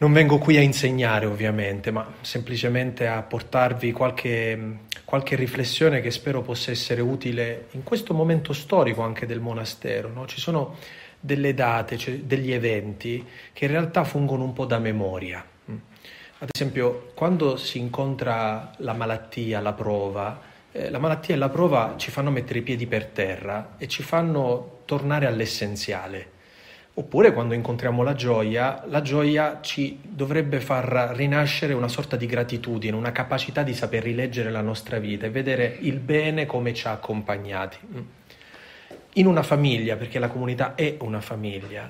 Non vengo qui a insegnare ovviamente, ma semplicemente a portarvi qualche, qualche riflessione che spero possa essere utile in questo momento storico anche del monastero. No? Ci sono delle date, cioè degli eventi che in realtà fungono un po' da memoria. Ad esempio, quando si incontra la malattia, la prova, eh, la malattia e la prova ci fanno mettere i piedi per terra e ci fanno tornare all'essenziale. Oppure quando incontriamo la gioia, la gioia ci dovrebbe far rinascere una sorta di gratitudine, una capacità di saper rileggere la nostra vita e vedere il bene come ci ha accompagnati. In una famiglia, perché la comunità è una famiglia,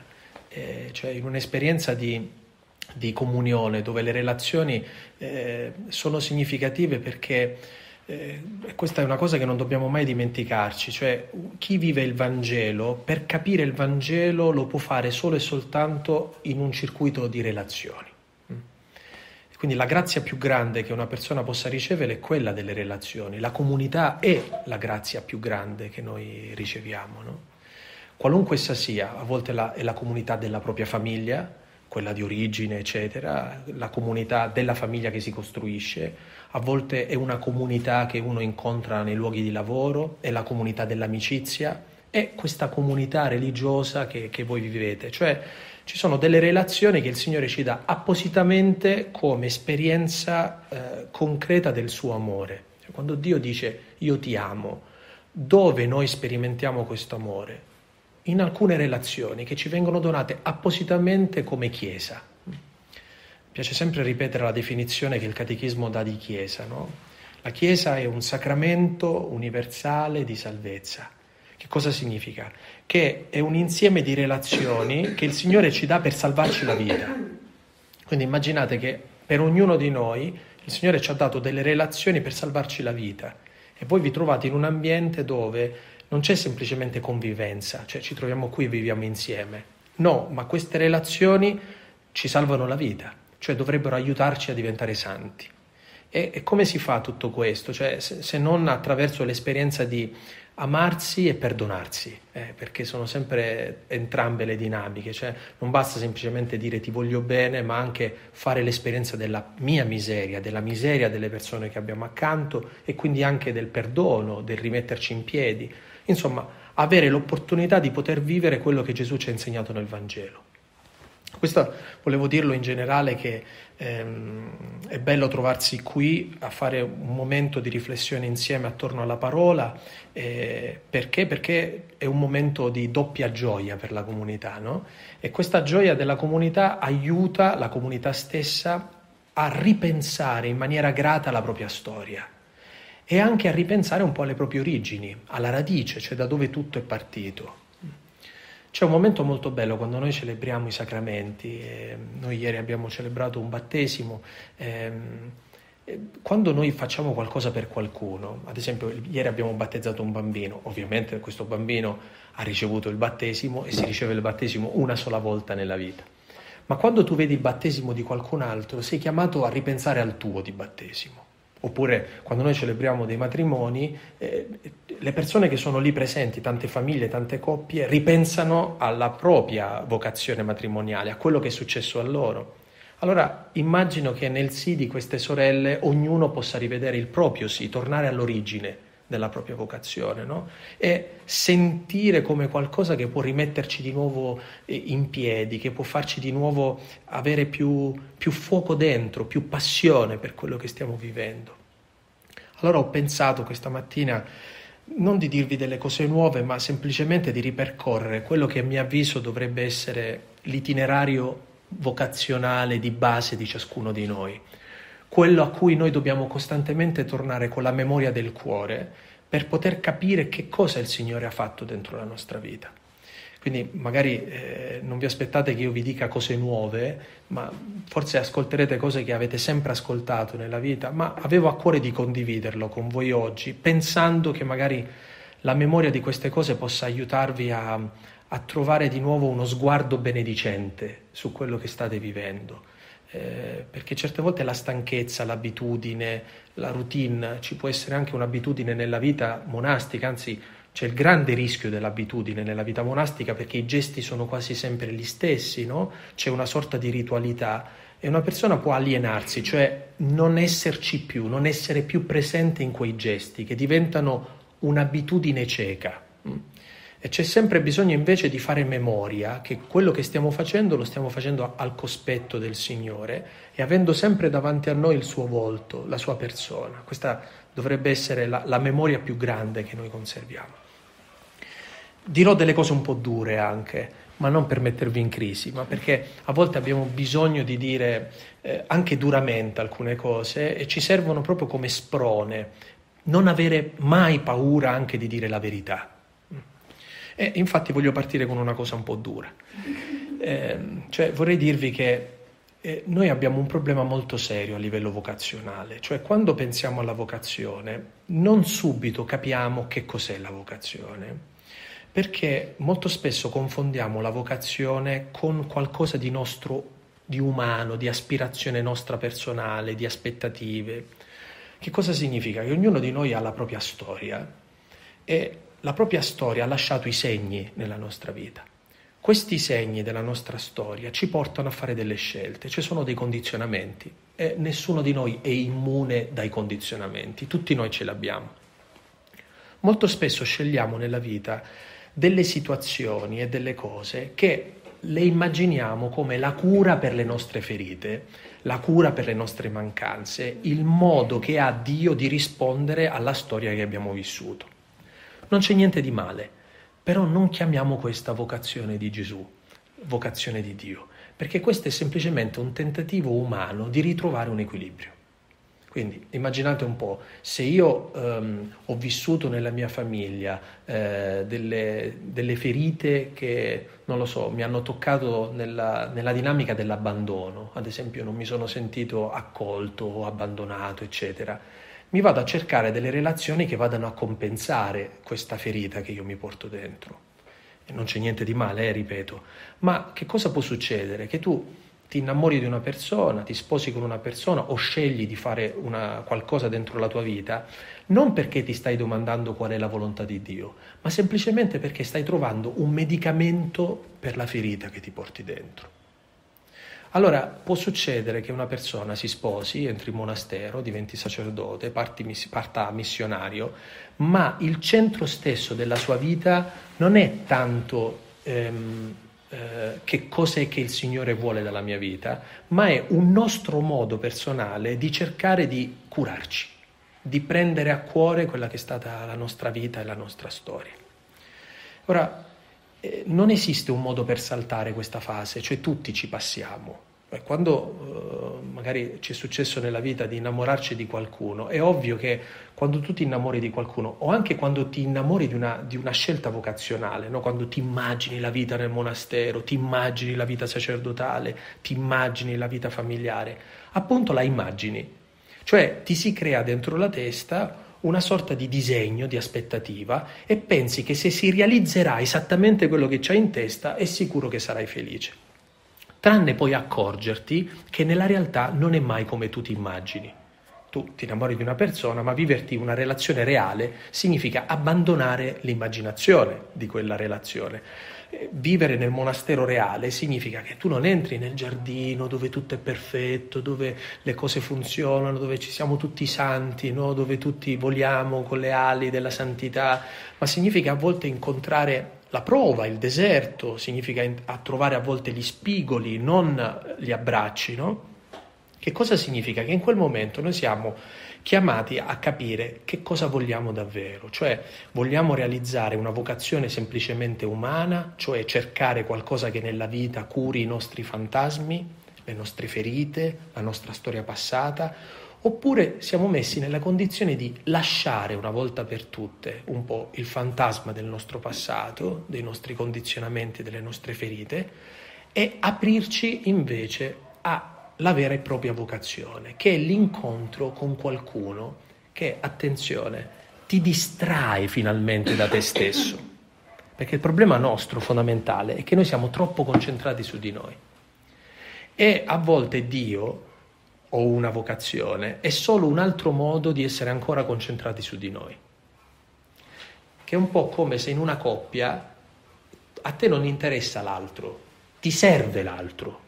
eh, cioè in un'esperienza di, di, comunione dove le relazioni eh, sono significative perché eh, questa è una cosa che non dobbiamo mai dimenticarci, cioè chi vive il Vangelo, per capire il Vangelo lo può fare solo e soltanto in un circuito di relazioni. Mm. Quindi la grazia più grande che una persona possa ricevere è quella delle relazioni, la comunità è la grazia più grande che noi riceviamo. No? Qualunque essa sia, a volte la, è la comunità della propria famiglia, quella di origine, eccetera, la comunità della famiglia che si costruisce, a volte è una comunità che uno incontra nei luoghi di lavoro, è la comunità dell'amicizia, è questa comunità religiosa che, che voi vivete, cioè ci sono delle relazioni che il Signore ci dà appositamente come esperienza eh, concreta del suo amore. Cioè, quando Dio dice io ti amo, dove noi sperimentiamo questo amore? in alcune relazioni che ci vengono donate appositamente come Chiesa. Piace sempre ripetere la definizione che il Catechismo dà di Chiesa. No? La Chiesa è un sacramento universale di salvezza. Che cosa significa? Che è un insieme di relazioni che il Signore ci dà per salvarci la vita. Quindi immaginate che per ognuno di noi il Signore ci ha dato delle relazioni per salvarci la vita e voi vi trovate in un ambiente dove non c'è semplicemente convivenza, cioè ci troviamo qui e viviamo insieme. No, ma queste relazioni ci salvano la vita, cioè dovrebbero aiutarci a diventare santi. E, e come si fa tutto questo? Cioè, se, se, non attraverso l'esperienza di amarsi e perdonarsi, eh, perché sono sempre entrambe le dinamiche, cioè non basta semplicemente dire ti voglio bene, ma anche fare l'esperienza della mia miseria, della miseria delle persone che abbiamo accanto e quindi anche del perdono, del rimetterci in piedi. Insomma, avere l'opportunità di poter vivere quello che Gesù ci ha insegnato nel Vangelo. Questo volevo dirlo in generale che ehm, è bello trovarsi qui a fare un momento di riflessione insieme attorno alla parola, eh, perché? Perché è un momento di doppia gioia per la comunità, no? E questa gioia della comunità aiuta la comunità stessa a ripensare in maniera grata la propria storia e anche a ripensare un po' alle proprie origini, alla radice, cioè da dove tutto è partito. C'è un momento molto bello quando noi celebriamo i sacramenti, eh, noi ieri abbiamo celebrato un battesimo, ehm, quando noi facciamo qualcosa per qualcuno, ad esempio ieri abbiamo battezzato un bambino, ovviamente questo bambino ha ricevuto il battesimo e si riceve il battesimo una sola volta nella vita, ma quando tu vedi il battesimo di qualcun altro sei chiamato a ripensare al tuo di battesimo. Oppure quando noi celebriamo dei matrimoni, eh, le persone che sono lì presenti, tante famiglie, tante coppie, ripensano alla propria vocazione matrimoniale, a quello che è successo a loro. Allora immagino che nel sì di queste sorelle ognuno possa rivedere il proprio sì, tornare all'origine della propria vocazione no? e sentire come qualcosa che può rimetterci di nuovo eh, in piedi, che può farci di nuovo avere più, più fuoco dentro, più passione per quello che stiamo vivendo. Allora ho pensato questa mattina non di dirvi delle cose nuove, ma semplicemente di ripercorrere quello che a mio avviso dovrebbe essere l'itinerario vocazionale di base di ciascuno di noi quello a cui noi dobbiamo costantemente tornare con la memoria del cuore per poter capire che cosa il Signore ha fatto dentro la nostra vita. Quindi magari eh, non vi aspettate che io vi dica cose nuove, ma forse ascolterete cose che avete sempre ascoltato nella vita, ma avevo a cuore di condividerlo con voi oggi, pensando che magari la memoria di queste cose possa aiutarvi a, a trovare di nuovo uno sguardo benedicente su quello che state vivendo eh, perché certe volte la stanchezza, l'abitudine, la routine, ci può essere anche un'abitudine nella vita monastica, anzi C'è il grande rischio dell'abitudine nella vita monastica perché i gesti sono quasi sempre gli stessi, no? C'è una sorta di ritualità e una persona può alienarsi, cioè non esserci più, non essere più presente in quei gesti che diventano un'abitudine cieca. E c'è sempre bisogno invece di fare memoria che quello che stiamo facendo lo stiamo facendo al cospetto del Signore e avendo sempre davanti a noi il suo volto, la sua persona. Questa dovrebbe essere la, la memoria più grande che noi conserviamo. Dirò delle cose un po' dure anche, ma non per mettervi in crisi, ma perché a volte abbiamo bisogno di dire eh, anche duramente alcune cose e ci servono proprio come sprone, non avere mai paura anche di dire la verità. E infatti voglio partire con una cosa un po' dura. Eh, cioè vorrei dirvi che eh, noi abbiamo un problema molto serio a livello vocazionale, cioè quando pensiamo alla vocazione non subito capiamo che cos'è la vocazione, perché molto spesso confondiamo la vocazione con qualcosa di nostro, di umano, di aspirazione nostra personale, di aspettative. Che cosa significa? Che ognuno di noi ha la propria storia e la propria storia ha lasciato i segni nella nostra vita. Questi segni della nostra storia ci portano a fare delle scelte, ci sono dei condizionamenti e nessuno di noi è immune dai condizionamenti, tutti noi ce li abbiamo. Molto spesso scegliamo nella vita delle situazioni e delle cose che le immaginiamo come la cura per le nostre ferite, la cura per le nostre mancanze, il modo che ha Dio di rispondere alla storia che abbiamo vissuto. Non c'è niente di male, però non chiamiamo questa vocazione di Gesù, vocazione di Dio, perché questo è semplicemente un tentativo umano di ritrovare un equilibrio. Quindi immaginate un po', se io um, ho vissuto nella mia famiglia eh, delle, delle, ferite che, non lo so, mi hanno toccato nella, nella, dinamica dell'abbandono, ad esempio non mi sono sentito accolto o abbandonato, eccetera, mi vado a cercare delle relazioni che vadano a compensare questa ferita che io mi porto dentro. E non c'è niente di male, eh, ripeto, ma che cosa può succedere? Che tu ti innamori di una persona, ti sposi con una persona o scegli di fare una, qualcosa dentro la tua vita, non perché ti stai domandando qual è la volontà di Dio, ma semplicemente perché stai trovando un medicamento per la ferita che ti porti dentro. Allora può succedere che una persona si sposi, entri in monastero, diventi sacerdote, parti, parta missionario, ma il centro stesso della sua vita non è tanto ehm, eh, che cos'è che il Signore vuole dalla mia vita, ma è un nostro modo personale di cercare di curarci, di prendere a cuore quella che è stata la nostra vita e la nostra storia. Ora, eh, non esiste un modo per saltare questa fase, cioè tutti ci passiamo. Quando eh, magari ci è successo nella vita di innamorarci di qualcuno, è ovvio che quando tu ti innamori di qualcuno, o anche quando ti innamori di una, di una scelta vocazionale, no? quando ti immagini la vita nel monastero, ti immagini la vita sacerdotale, ti immagini la vita familiare, appunto la immagini. Cioè ti si crea dentro la testa una sorta di disegno, di aspettativa e pensi che se si realizzerà esattamente quello che c'hai in testa è sicuro che sarai felice. Tranne poi accorgerti che nella realtà non è mai come tu ti immagini. Tu ti innamori di una persona, ma viverti una relazione reale significa abbandonare l'immaginazione di quella relazione vivere nel monastero reale significa che tu non entri nel giardino dove tutto è perfetto, dove le cose funzionano, dove ci siamo tutti santi, no? dove tutti voliamo con le ali della santità, ma significa a volte incontrare la prova, il deserto, significa trovare a volte gli spigoli, non gli abbracci, no? Che cosa significa? Che in quel momento noi siamo chiamati a capire che cosa vogliamo davvero, cioè vogliamo realizzare una vocazione semplicemente umana, cioè cercare qualcosa che nella vita curi i nostri fantasmi, le nostre ferite, la nostra storia passata, oppure siamo messi nella condizione di lasciare una volta per tutte un po' il fantasma del nostro passato, dei nostri condizionamenti, delle nostre ferite e aprirci invece a la vera e propria vocazione, che è l'incontro con qualcuno che, attenzione, ti distrae finalmente da te stesso. Perché il problema nostro fondamentale è che noi siamo troppo concentrati su di noi. E a volte Dio o una vocazione è solo un altro modo di essere ancora concentrati su di noi. che è un po' come se in una coppia a te non interessa l'altro, ti serve l'altro.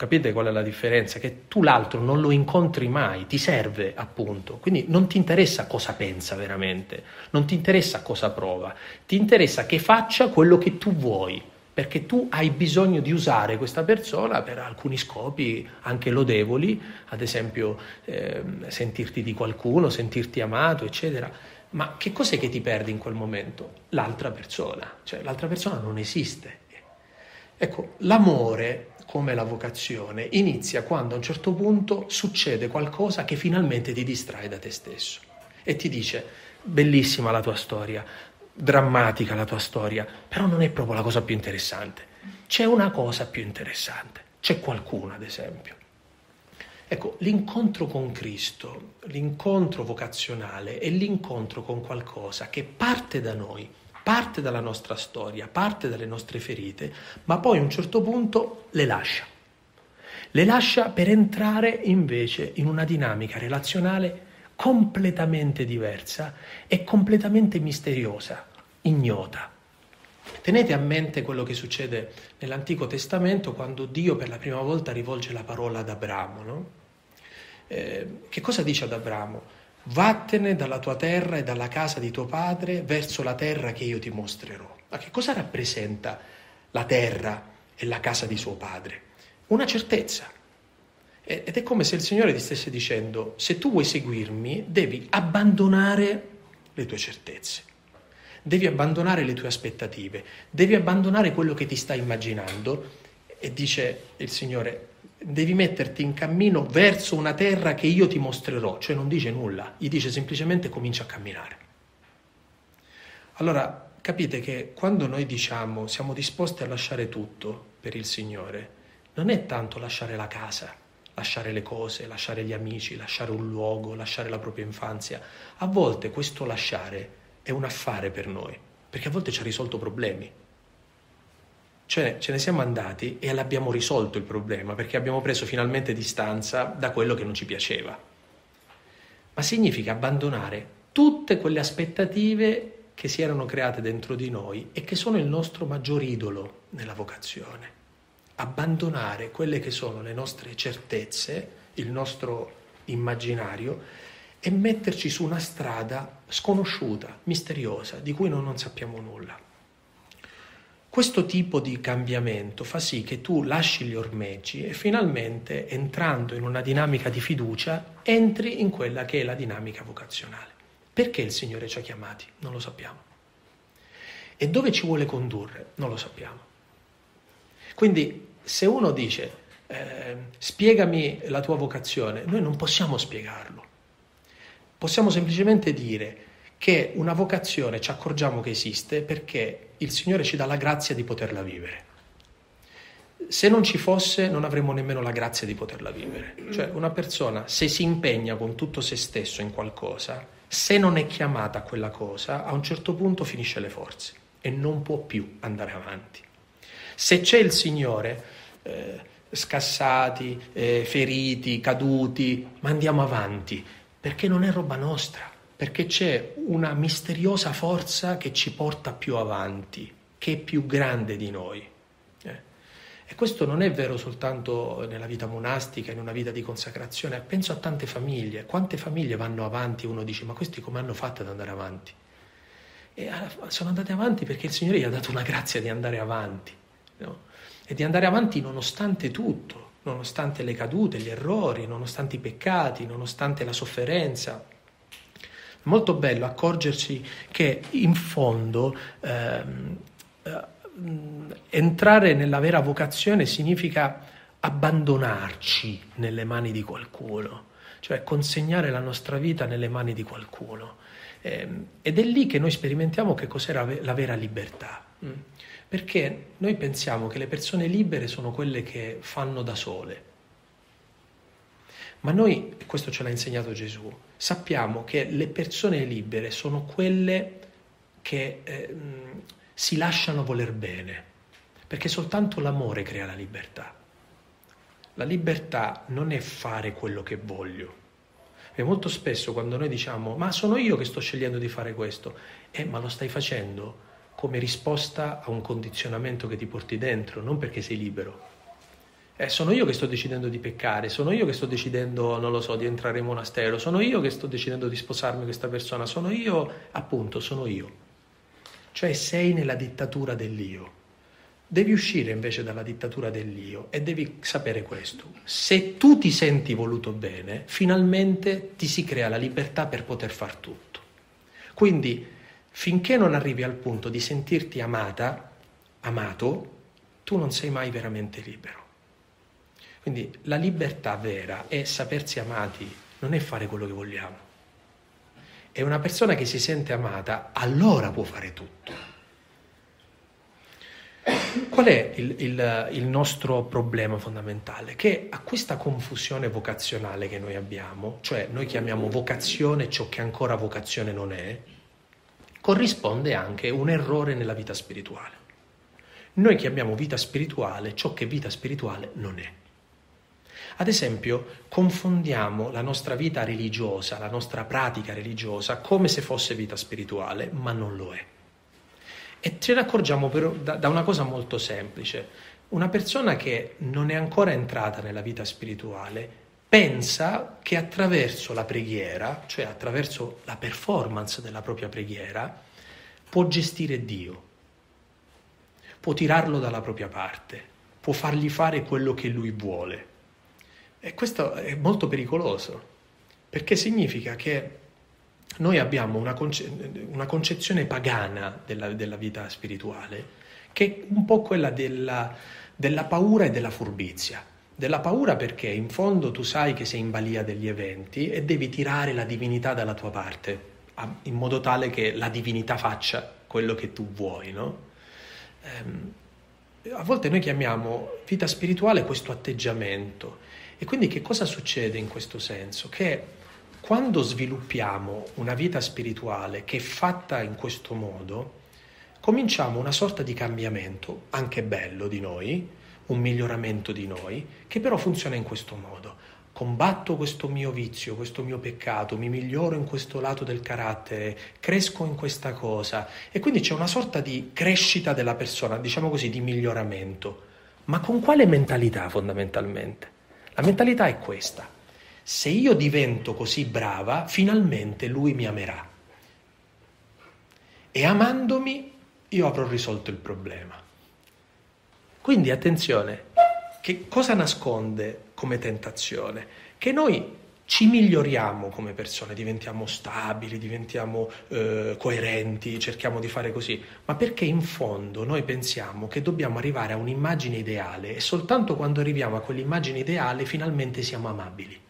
Capite qual è la differenza? Che tu l'altro non lo incontri mai, ti serve appunto. Quindi non ti interessa cosa pensa veramente, non ti interessa cosa prova, ti interessa che faccia quello che tu vuoi, perché tu hai bisogno di usare questa persona per alcuni scopi anche lodevoli, ad esempio eh, sentirti di qualcuno, sentirti amato, eccetera. Ma che cos'è che ti perdi in quel momento? L'altra persona, cioè l'altra persona non esiste. Ecco, l'amore come la vocazione, inizia quando a un certo punto succede qualcosa che finalmente ti distrae da te stesso e ti dice bellissima la tua storia, drammatica la tua storia, però non è proprio la cosa più interessante. C'è una cosa più interessante, c'è qualcuno ad esempio. Ecco, l'incontro con Cristo, l'incontro vocazionale è l'incontro con qualcosa che parte da noi, parte dalla nostra storia, parte dalle nostre ferite, ma poi a un certo punto le lascia. Le lascia per entrare invece in una dinamica relazionale completamente diversa e completamente misteriosa, ignota. Tenete a mente quello che succede nell'Antico Testamento quando Dio per la prima volta rivolge la parola ad Abramo. No? Eh, che cosa dice ad Abramo? Vattene dalla tua terra e dalla casa di tuo padre verso la terra che io ti mostrerò. Ma che cosa rappresenta la terra e la casa di suo padre? Una certezza. Ed è come se il Signore ti stesse dicendo, se tu vuoi seguirmi, devi abbandonare le tue certezze, devi abbandonare le tue aspettative, devi abbandonare quello che ti stai immaginando. E dice il Signore, devi metterti in cammino verso una terra che io ti mostrerò, cioè non dice nulla, gli dice semplicemente comincia a camminare. Allora capite che quando noi diciamo siamo disposti a lasciare tutto per il Signore, non è tanto lasciare la casa, lasciare le cose, lasciare gli amici, lasciare un luogo, lasciare la propria infanzia. A volte questo lasciare è un affare per noi, perché a volte ci ha risolto problemi. Cioè ce ne siamo andati e l'abbiamo risolto il problema perché abbiamo preso finalmente distanza da quello che non ci piaceva. Ma significa abbandonare tutte quelle aspettative che si erano create dentro di noi e che sono il nostro maggior idolo nella vocazione. Abbandonare quelle che sono le nostre certezze, il nostro immaginario e metterci su una strada sconosciuta, misteriosa, di cui non, non sappiamo nulla. Questo tipo di cambiamento fa sì che tu lasci gli ormeggi e finalmente, entrando in una dinamica di fiducia, entri in quella che è la dinamica vocazionale. Perché il Signore ci ha chiamati? Non lo sappiamo. E dove ci vuole condurre? Non lo sappiamo. Quindi se uno dice eh, spiegami la tua vocazione, noi non possiamo spiegarlo. Possiamo semplicemente dire che una vocazione ci accorgiamo che esiste perché il Signore ci dà la grazia di poterla vivere. Se non ci fosse non avremmo nemmeno la grazia di poterla vivere. Cioè una persona se si impegna con tutto se stesso in qualcosa, se non è chiamata a quella cosa, a un certo punto finisce le forze e non può più andare avanti. Se c'è il Signore, eh, scassati, eh, feriti, caduti, ma andiamo avanti, perché non è roba nostra perché c'è una misteriosa forza che ci porta più avanti, che è più grande di noi. Eh. E questo non è vero soltanto nella vita monastica, in una vita di consacrazione, penso a tante famiglie, quante famiglie vanno avanti uno dice ma questi come hanno fatto ad andare avanti? E sono andate avanti perché il Signore gli ha dato una grazia di andare avanti, no? e di andare avanti nonostante tutto, nonostante le cadute, gli errori, nonostante i peccati, nonostante la sofferenza molto bello accorgersi che in fondo ehm, eh, entrare nella vera vocazione significa abbandonarci nelle mani di qualcuno, cioè consegnare la nostra vita nelle mani di qualcuno. Eh, ed è lì che noi sperimentiamo che cos'è la vera libertà. Mm. Perché noi pensiamo che le persone libere sono quelle che fanno da sole. Ma noi, questo ce l'ha insegnato Gesù, sappiamo che le persone libere sono quelle che eh, si lasciano voler bene, perché soltanto l'amore crea la libertà. La libertà non è fare quello che voglio. Perché molto spesso quando noi diciamo ma sono io che sto scegliendo di fare questo, eh ma lo stai facendo come risposta a un condizionamento che ti porti dentro, non perché sei libero. Eh, sono io che sto decidendo di peccare, sono io che sto decidendo, non lo so, di entrare in monastero, sono io che sto decidendo di sposarmi questa persona, sono io, appunto, sono io. Cioè sei nella dittatura dell'io. Devi uscire invece dalla dittatura dell'io e devi sapere questo. Se tu ti senti voluto bene, finalmente ti si crea la libertà per poter far tutto. Quindi, finché non arrivi al punto di sentirti amata, amato, tu non sei mai veramente libero. Quindi la libertà vera è sapersi amati, non è fare quello che vogliamo. E una persona che si sente amata, allora può fare tutto. Qual è il, il, il, nostro problema fondamentale? Che a questa confusione vocazionale che noi abbiamo, cioè noi chiamiamo vocazione ciò che ancora vocazione non è, corrisponde anche un errore nella vita spirituale. Noi chiamiamo vita spirituale ciò che vita spirituale non è. Ad esempio, confondiamo la nostra vita religiosa, la nostra pratica religiosa, come se fosse vita spirituale, ma non lo è. E ce ne accorgiamo però da, da una cosa molto semplice. Una persona che non è ancora entrata nella vita spirituale pensa che attraverso la preghiera, cioè attraverso la performance della propria preghiera, può gestire Dio, può tirarlo dalla propria parte, può fargli fare quello che lui vuole. E questo è molto pericoloso, perché significa che noi abbiamo una, conce- una concezione pagana della, della, vita spirituale, che è un po' quella della, della paura e della furbizia. Della paura perché in fondo tu sai che sei in balia degli eventi e devi tirare la divinità dalla tua parte, in modo tale che la divinità faccia quello che tu vuoi, no? Ehm, a volte noi chiamiamo vita spirituale questo atteggiamento. E quindi che cosa succede in questo senso? Che quando sviluppiamo una vita spirituale che è fatta in questo modo, cominciamo una sorta di cambiamento, anche bello di noi, un miglioramento di noi, che però funziona in questo modo. Combatto questo mio vizio, questo mio peccato, mi miglioro in questo lato del carattere, cresco in questa cosa e quindi c'è una sorta di crescita della persona, diciamo così, di miglioramento. Ma con quale mentalità fondamentalmente? La mentalità è questa se io divento così brava, finalmente lui mi amerà. E amandomi io avrò risolto il problema. Quindi attenzione, che cosa nasconde come tentazione? Che noi ci miglioriamo come persone, diventiamo stabili, diventiamo eh, coerenti, cerchiamo di fare così, ma perché in fondo noi pensiamo che dobbiamo arrivare a un'immagine ideale e soltanto quando arriviamo a quell'immagine ideale finalmente siamo amabili.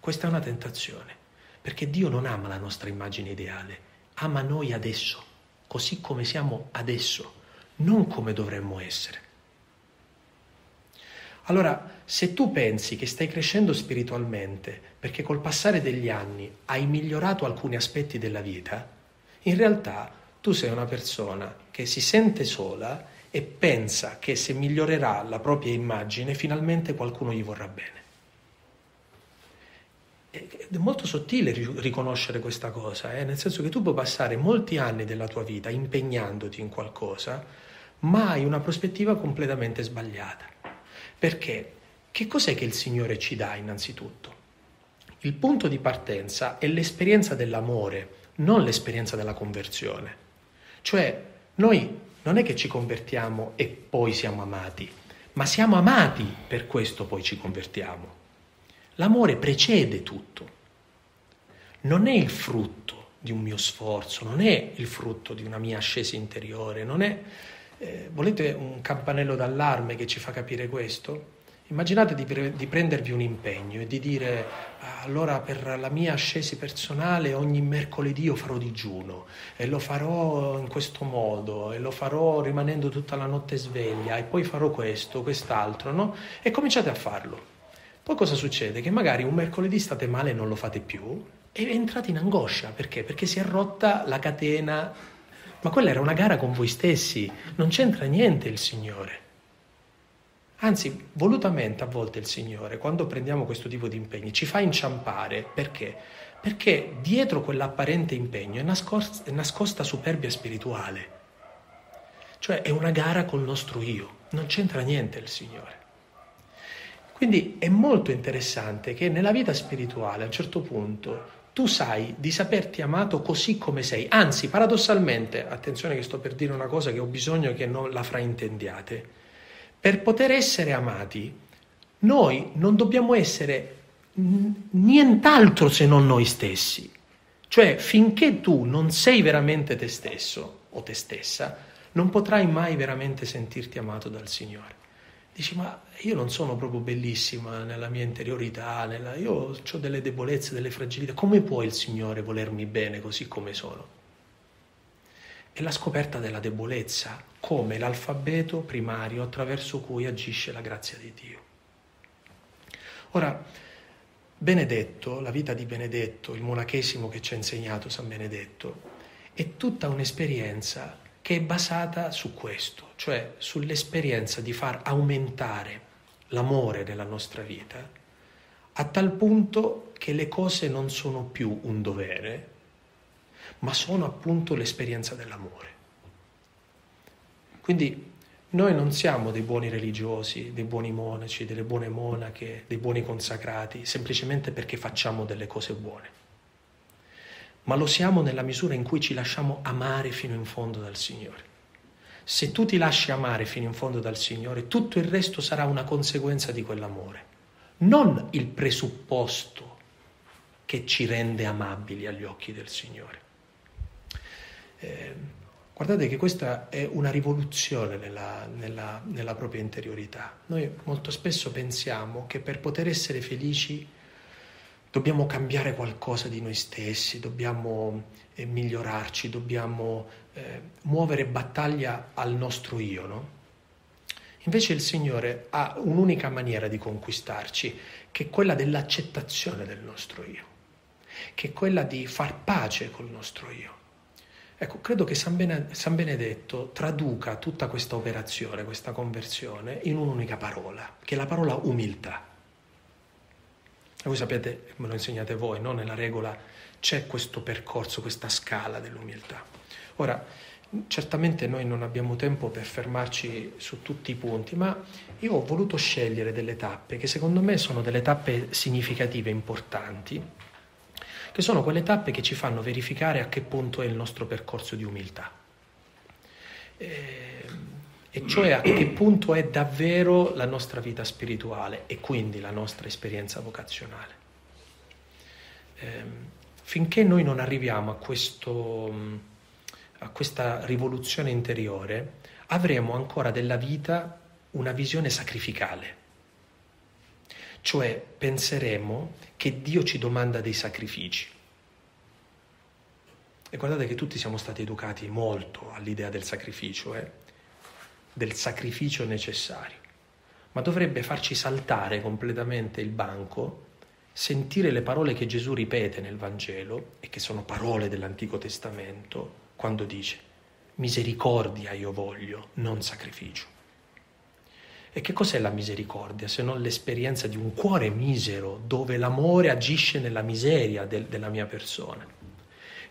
Questa è una tentazione, perché Dio non ama la nostra immagine ideale, ama noi adesso, così come siamo adesso, non come dovremmo essere. Allora, se tu pensi che stai crescendo spiritualmente perché col passare degli anni hai migliorato alcuni aspetti della vita, in realtà tu sei una persona che si sente sola e pensa che se migliorerà la propria immagine finalmente qualcuno gli vorrà bene. È molto sottile riconoscere questa cosa, eh? nel senso che tu puoi passare molti anni della tua vita impegnandoti in qualcosa, ma hai una prospettiva completamente sbagliata. Perché? Che cos'è che il Signore ci dà innanzitutto? Il punto di partenza è l'esperienza dell'amore, non l'esperienza della conversione. Cioè, noi non è che ci convertiamo e poi siamo amati, ma siamo amati per questo poi ci convertiamo. L'amore precede tutto, non è il frutto di un mio sforzo, non è il frutto di una mia ascesa interiore, non è... Eh, volete un campanello d'allarme che ci fa capire questo? Immaginate di, pre- di, prendervi un impegno e di dire ah, allora per la mia ascesi personale ogni mercoledì io farò digiuno e lo farò in questo modo e lo farò rimanendo tutta la notte sveglia e poi farò questo, quest'altro, no? E cominciate a farlo. Poi cosa succede? Che magari un mercoledì state male e non lo fate più e entrate in angoscia. Perché? Perché si è rotta la catena. Ma quella era una gara con voi stessi, non c'entra niente il Signore. Anzi, volutamente a volte il Signore, quando prendiamo questo tipo di impegni, ci fa inciampare. Perché? Perché dietro quell'apparente impegno è nascosta, è nascosta superbia spirituale. Cioè è una gara col nostro io, non c'entra niente il Signore. Quindi è molto interessante che nella vita spirituale a un certo punto tu sai di saperti amato così come sei. Anzi, paradossalmente, attenzione che sto per dire una cosa che ho bisogno che non la fraintendiate per poter essere amati, noi non dobbiamo essere nient'altro se non noi stessi. Cioè, finché tu non sei veramente te stesso o te stessa, non potrai mai veramente sentirti amato dal Signore. Dici, ma io non sono proprio bellissima nella mia interiorità, nella... io ho delle debolezze, delle fragilità. Come può il Signore volermi bene così come sono? È la scoperta della debolezza come l'alfabeto primario attraverso cui agisce la grazia di Dio. Ora, Benedetto, la vita di Benedetto, il monachesimo che ci ha insegnato San Benedetto, è tutta un'esperienza che è basata su questo, cioè sull'esperienza di far aumentare l'amore nella nostra vita a tal punto che le cose non sono più un dovere, ma sono appunto l'esperienza dell'amore. Quindi noi non siamo dei buoni religiosi, dei buoni monaci, delle buone monache, dei buoni consacrati, semplicemente perché facciamo delle cose buone, ma lo siamo nella misura in cui ci lasciamo amare fino in fondo dal Signore. Se tu ti lasci amare fino in fondo dal Signore, tutto il resto sarà una conseguenza di quell'amore, non il presupposto che ci rende amabili agli occhi del Signore. Eh, Guardate che questa è una rivoluzione nella, nella, nella, propria interiorità. Noi molto spesso pensiamo che per poter essere felici dobbiamo cambiare qualcosa di noi stessi, dobbiamo eh, migliorarci, dobbiamo eh, muovere battaglia al nostro io, no? Invece il Signore ha un'unica maniera di conquistarci, che è quella dell'accettazione del nostro io, che è quella di far pace col nostro io Ecco, credo che San, Benedetto traduca tutta questa operazione, questa conversione, in un'unica parola, che è la parola umiltà. E voi sapete, me lo insegnate voi, no? nella regola c'è questo percorso, questa scala dell'umiltà. Ora, certamente noi non abbiamo tempo per fermarci su tutti i punti, ma io ho voluto scegliere delle tappe che secondo me sono delle tappe significative, importanti, che sono quelle tappe che ci fanno verificare a che punto è il nostro percorso di umiltà. E, e cioè a che punto è davvero la nostra vita spirituale e quindi la nostra esperienza vocazionale. Eh, finché noi non arriviamo a, questo, a questa rivoluzione interiore, avremo ancora della vita una visione sacrificale cioè penseremo che Dio ci domanda dei sacrifici. E guardate che tutti siamo stati educati molto all'idea del sacrificio, eh? Del sacrificio necessario, ma dovrebbe farci saltare completamente il banco, sentire le parole che Gesù ripete nel Vangelo e che sono parole dell'Antico Testamento, quando dice misericordia io voglio, non sacrificio. E che cos'è la misericordia se non l'esperienza di un cuore misero dove l'amore agisce nella miseria del, della mia persona?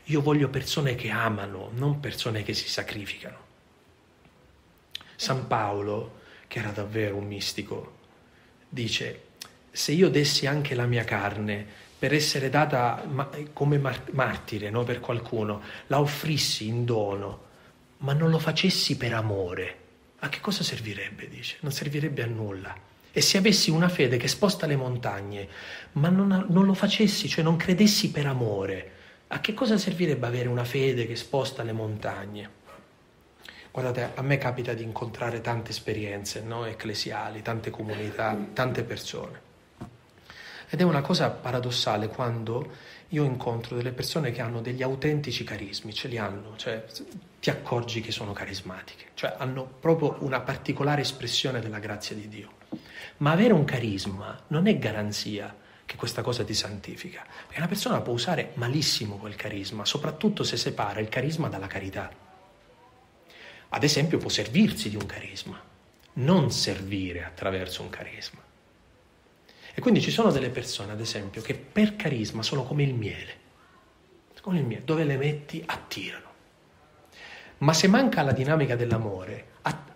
Io voglio persone che amano, non persone che si sacrificano. San Paolo, che era davvero un mistico, dice, se io dessi anche la mia carne per essere data come martire no, per qualcuno, la offrissi in dono, ma non lo facessi per amore, a che cosa servirebbe? Dice, non servirebbe a nulla. E se avessi una fede che sposta le montagne, ma non, non lo facessi, cioè non credessi per amore, a che cosa servirebbe avere una fede che sposta le montagne? Guardate, a me capita di incontrare tante esperienze no? ecclesiali, tante comunità, tante persone. Ed è una cosa paradossale quando io incontro delle persone che hanno degli autentici carismi, ce li hanno, cioè ti accorgi che sono carismatiche, cioè hanno proprio una particolare espressione della grazia di Dio. Ma avere un carisma non è garanzia che questa cosa ti santifica, perché una persona può usare malissimo quel carisma, soprattutto se separa il carisma dalla carità. Ad esempio può servirsi di un carisma, non servire attraverso un carisma. E quindi ci sono delle persone, ad esempio, che per carisma sono come il miele. Come il miele, dove le metti attirano. Ma se manca la dinamica dell'amore,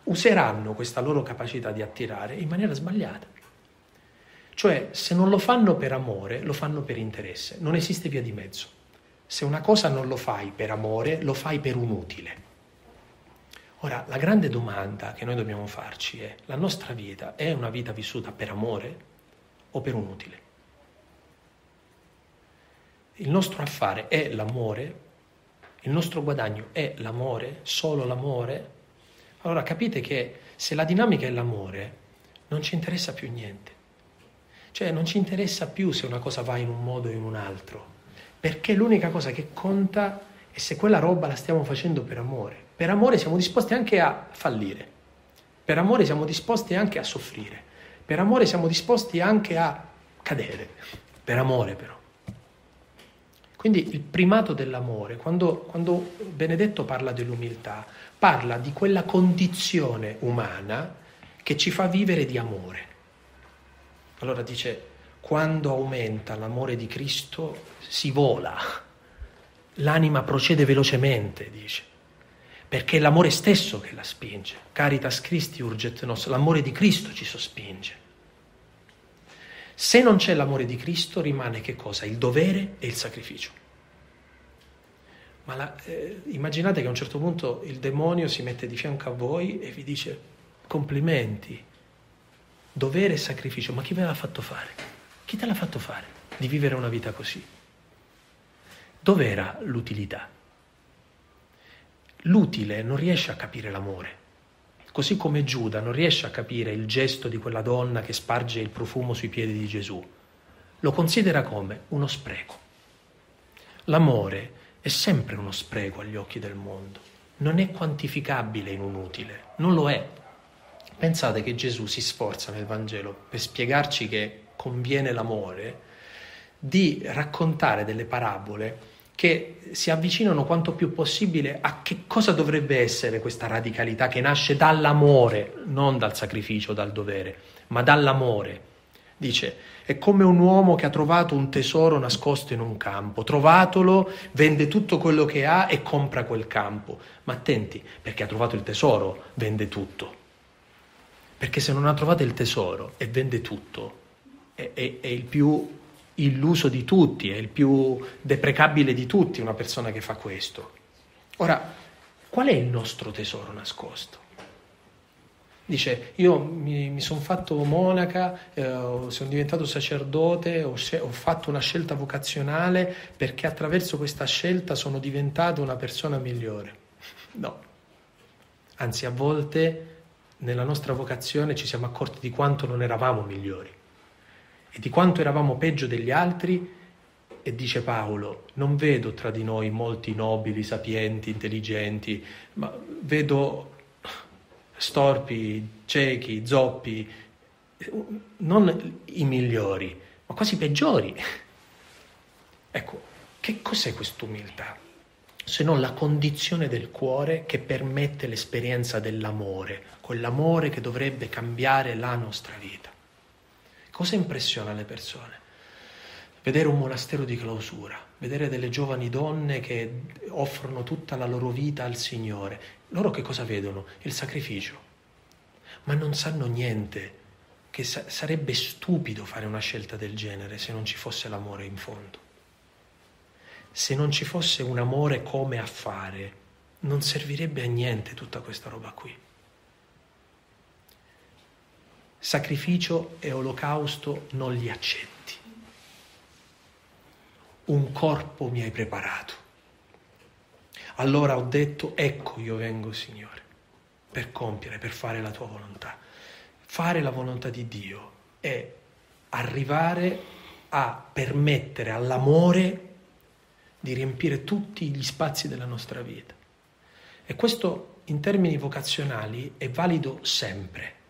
useranno questa loro capacità di attirare in maniera sbagliata. Cioè, se non lo fanno per amore, lo fanno per interesse. Non esiste via di mezzo. Se una cosa non lo fai per amore, lo fai per un utile. Ora, la grande domanda che noi dobbiamo farci è, la nostra vita è una vita vissuta per amore o per un utile? Il nostro affare è l'amore? Il nostro guadagno è l'amore? Solo l'amore? Allora capite che se la dinamica è l'amore, non ci interessa più niente. Cioè non ci interessa più se una cosa va in un modo o in un altro, perché l'unica cosa che conta è se quella roba la stiamo facendo per amore. Per amore siamo disposti anche a fallire, per amore siamo disposti anche a soffrire, per amore siamo disposti anche a cadere, per amore però. Quindi il primato dell'amore, quando, quando Benedetto parla dell'umiltà, parla di quella condizione umana che ci fa vivere di amore. Allora dice, quando aumenta l'amore di Cristo si vola, l'anima procede velocemente, dice, perché è l'amore stesso che la spinge. Caritas Christi urget nos, l'amore di Cristo ci sospinge. Se non c'è l'amore di Cristo rimane che cosa? Il dovere e il sacrificio. Ma la, eh, immaginate che a un certo punto il demonio si mette di fianco a voi e vi dice complimenti, dovere e sacrificio, ma chi ve l'ha fatto fare? Chi te l'ha fatto fare di vivere una vita così? Dov'era l'utilità? L'utile non riesce a capire l'amore, così come Giuda non riesce a capire il gesto di quella donna che sparge il profumo sui piedi di Gesù. Lo considera come uno spreco. L'amore è sempre uno spreco agli occhi del mondo, non è quantificabile in un utile, non lo è. Pensate che Gesù si sforza nel Vangelo per spiegarci che conviene l'amore, di raccontare delle parabole che si avvicinano quanto più possibile a che cosa dovrebbe essere questa radicalità che nasce dall'amore, non dal sacrificio, dal dovere, ma dall'amore. Dice, è come un uomo che ha trovato un tesoro nascosto in un campo, trovatolo, vende tutto quello che ha e compra quel campo. Ma attenti, perché ha trovato il tesoro, vende tutto. Perché se non ha trovato il tesoro e vende tutto, è, è, è il più illuso di tutti, è il più deprecabile di tutti una persona che fa questo. Ora, qual è il nostro tesoro nascosto? Dice, io mi, mi sono fatto monaca, eh, sono diventato sacerdote, ho, ho, fatto una scelta vocazionale perché attraverso questa scelta sono diventato una persona migliore. No, anzi a volte nella nostra vocazione ci siamo accorti di quanto non eravamo migliori e di quanto eravamo peggio degli altri. E dice Paolo, non vedo tra di noi molti nobili, sapienti, intelligenti, ma vedo storpi, ciechi, zoppi, non i migliori, ma quasi i peggiori. Ecco, che cos'è quest'umiltà? Se non la condizione del cuore che permette l'esperienza dell'amore, quell'amore che dovrebbe cambiare la nostra vita. Cosa impressiona le persone? Vedere un monastero di clausura, vedere delle giovani donne che offrono tutta la loro vita al Signore. Loro che cosa vedono? Il sacrificio. Ma non sanno niente, che sa- sarebbe stupido fare una scelta del genere se non ci fosse l'amore in fondo. Se non ci fosse un amore come a fare, non servirebbe a niente tutta questa roba qui. Sacrificio e olocausto non li accetti un corpo mi hai preparato. Allora ho detto, ecco io vengo Signore, per compiere, per fare la tua volontà. Fare la volontà di Dio è arrivare a permettere all'amore di riempire tutti gli spazi della nostra vita. E questo in termini vocazionali è valido sempre.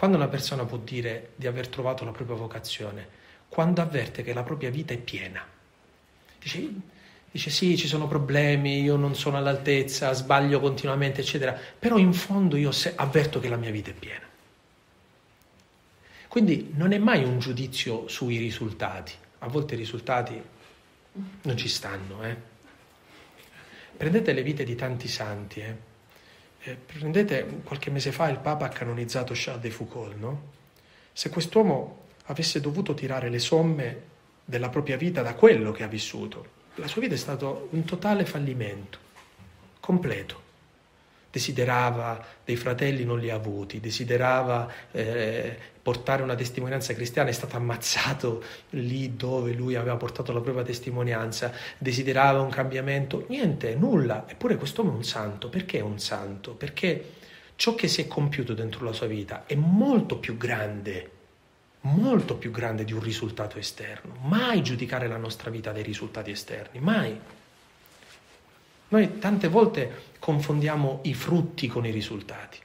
Quando una persona può dire di aver trovato la propria vocazione, quando avverte che la propria vita è piena. Dice, dice sì, ci sono problemi, io non sono all'altezza, sbaglio continuamente, eccetera, però in fondo io avverto che la mia vita è piena. Quindi non è mai un giudizio sui risultati, a volte i risultati non ci stanno. Eh? Prendete le vite di tanti santi, eh? Eh, prendete qualche mese fa il Papa ha canonizzato Charles de Foucault, no? Se quest'uomo avesse dovuto tirare le somme della propria vita da quello che ha vissuto, la sua vita è stato un totale fallimento, completo desiderava dei fratelli, non li ha avuti, desiderava eh, portare una testimonianza cristiana, è stato ammazzato lì dove lui aveva portato la propria testimonianza, desiderava un cambiamento, niente, nulla. Eppure quest'uomo è un santo. Perché è un santo? Perché ciò che si è compiuto dentro la sua vita è molto più grande, molto più grande di un risultato esterno. Mai giudicare la nostra vita dai risultati esterni, mai. Noi tante volte confondiamo i frutti con i risultati,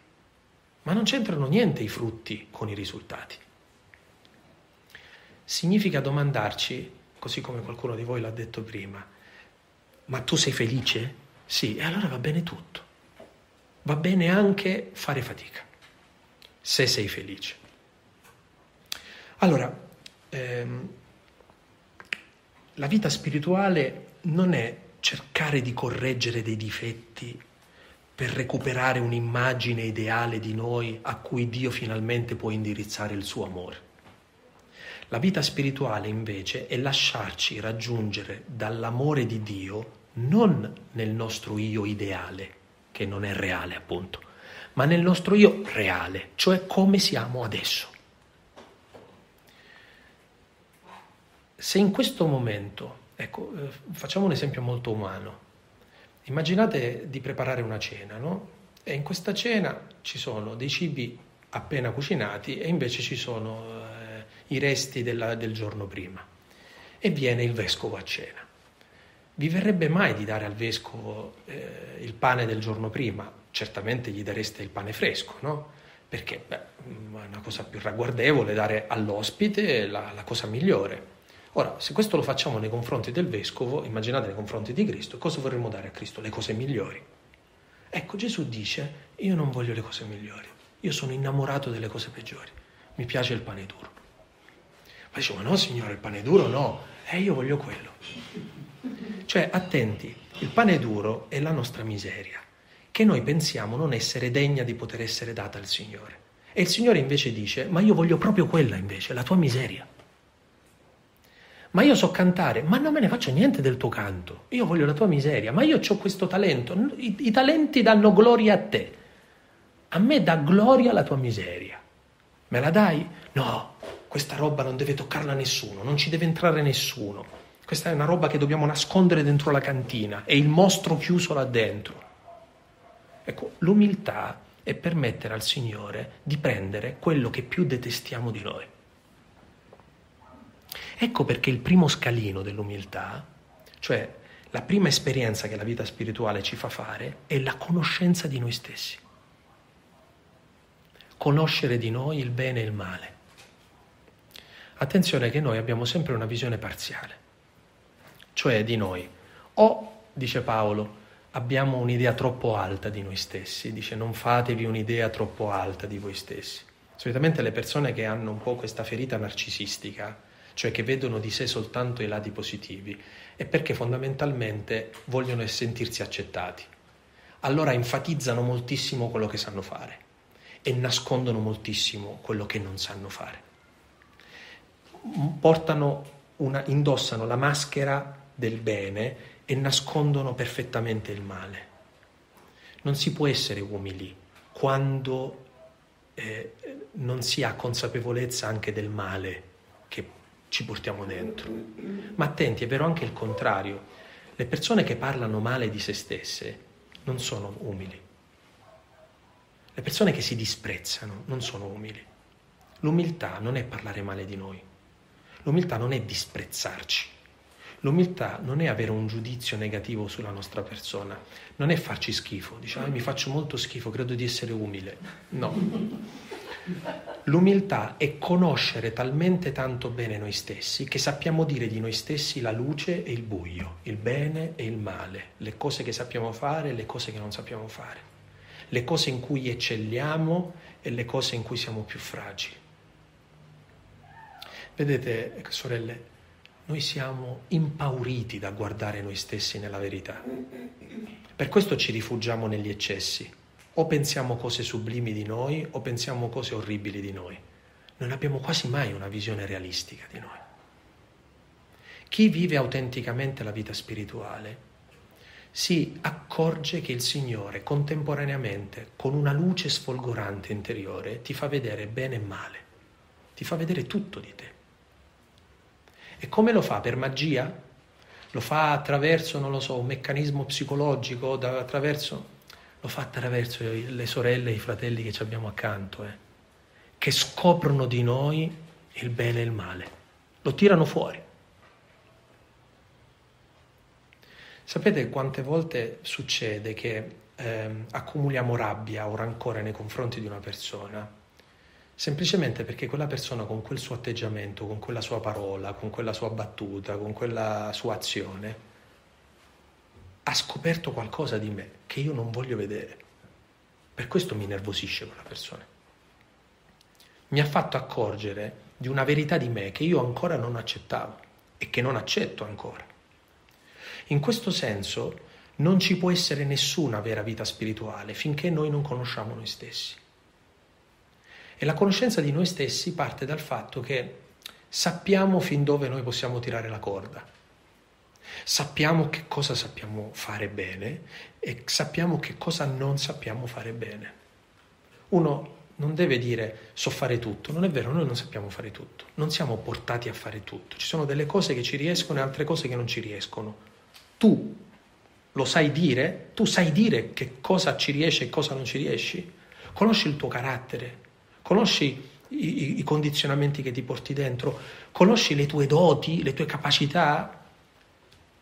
ma non c'entrano niente i frutti con i risultati. Significa domandarci, così come qualcuno di voi l'ha detto prima, ma tu sei felice? Sì, e allora va bene tutto. Va bene anche fare fatica, se sei felice. Allora, ehm, la vita spirituale non è cercare di correggere dei difetti per recuperare un'immagine ideale di noi a cui Dio finalmente può indirizzare il suo amore. La vita spirituale invece è lasciarci raggiungere dall'amore di Dio non nel nostro io ideale, che non è reale appunto, ma nel nostro io reale, cioè come siamo adesso. Se in questo momento Ecco, eh, facciamo un esempio molto umano. Immaginate di preparare una cena, no? E in questa cena ci sono dei cibi appena cucinati e invece ci sono eh, i resti della, del giorno prima. E viene il vescovo a cena. Vi verrebbe mai di dare al vescovo eh, il pane del giorno prima? Certamente gli dareste il pane fresco, no? Perché beh, è una cosa più ragguardevole dare all'ospite la, la cosa migliore. Ora, se questo lo facciamo nei confronti del vescovo, immaginate nei confronti di Cristo, cosa vorremmo dare a Cristo? Le cose migliori. Ecco, Gesù dice, io non voglio le cose migliori, io sono innamorato delle cose peggiori, mi piace il pane duro. Ma dice, ma no signore, il pane duro no, eh, io voglio quello. Cioè, attenti, il pane duro è la nostra miseria, che noi pensiamo non essere degna di poter essere data al Signore. E il Signore invece dice, ma io voglio proprio quella invece, la tua miseria ma io so cantare, ma non me ne faccio niente del tuo canto, io voglio la tua miseria, ma io ho questo talento, I, i talenti danno gloria a te, a me dà gloria la tua miseria, me la dai? No, questa roba non deve toccarla nessuno, non ci deve entrare nessuno, questa è una roba che dobbiamo nascondere dentro la cantina, è il mostro chiuso là dentro. Ecco, l'umiltà è permettere al Signore di prendere quello che più detestiamo di noi. Ecco perché il primo scalino dell'umiltà, cioè la prima esperienza che la vita spirituale ci fa fare, è la conoscenza di noi stessi. Conoscere di noi il bene e il male. Attenzione che noi abbiamo sempre una visione parziale, cioè di noi. O, dice Paolo, abbiamo un'idea troppo alta di noi stessi, dice non fatevi un'idea troppo alta di voi stessi. Solitamente le persone che hanno un po' questa ferita narcisistica, cioè che vedono di sé soltanto i lati positivi, è perché fondamentalmente vogliono sentirsi accettati. Allora enfatizzano moltissimo quello che sanno fare e nascondono moltissimo quello che non sanno fare. Portano una, indossano la maschera del bene e nascondono perfettamente il male. Non si può essere umili quando eh, non si ha consapevolezza anche del male ci portiamo dentro. Ma attenti, è vero anche il contrario. Le persone che parlano male di se stesse non sono umili. Le persone che si disprezzano non sono umili. L'umiltà non è parlare male di noi. L'umiltà non è disprezzarci. L'umiltà non è avere un giudizio negativo sulla nostra persona, non è farci schifo, dice ah, mi faccio molto schifo, credo di essere umile. No. L'umiltà è conoscere talmente tanto bene noi stessi che sappiamo dire di noi stessi la luce e il buio, il bene e il male, le cose che sappiamo fare e le cose che non sappiamo fare, le cose in cui eccelliamo e le cose in cui siamo più fragili. Vedete, sorelle, noi siamo impauriti da guardare noi stessi nella verità. Per questo ci rifugiamo negli eccessi. O pensiamo cose sublimi di noi o pensiamo cose orribili di noi. Non abbiamo quasi mai una visione realistica di noi. Chi vive autenticamente la vita spirituale si accorge che il Signore contemporaneamente, con una luce sfolgorante interiore, ti fa vedere bene e male, ti fa vedere tutto di te. E come lo fa? Per magia? Lo fa attraverso, non lo so, un meccanismo psicologico, attraverso... Lo fa attraverso le sorelle e i fratelli che ci abbiamo accanto, eh, che scoprono di noi il bene e il male. Lo tirano fuori. Sapete quante volte succede che eh, accumuliamo rabbia o rancore nei confronti di una persona semplicemente perché quella persona con quel suo atteggiamento, con quella sua parola, con quella sua battuta, con quella sua azione, ha scoperto qualcosa di me che io non voglio vedere. Per questo mi nervosisce quella persona. Mi ha fatto accorgere di una verità di me che io ancora non accettavo e che non accetto ancora. In questo senso non ci può essere nessuna vera vita spirituale finché noi non conosciamo noi stessi. E la conoscenza di noi stessi parte dal fatto che sappiamo fin dove noi possiamo tirare la corda. Sappiamo che cosa sappiamo fare bene e sappiamo che cosa non sappiamo fare bene. Uno non deve dire so fare tutto, non è vero, noi non sappiamo fare tutto, non siamo portati a fare tutto, ci sono delle cose che ci riescono e altre cose che non ci riescono. Tu lo sai dire? Tu sai dire che cosa ci riesce e cosa non ci riesci? Conosci il tuo carattere, conosci i, i, condizionamenti che ti porti dentro, conosci le tue doti, le tue capacità.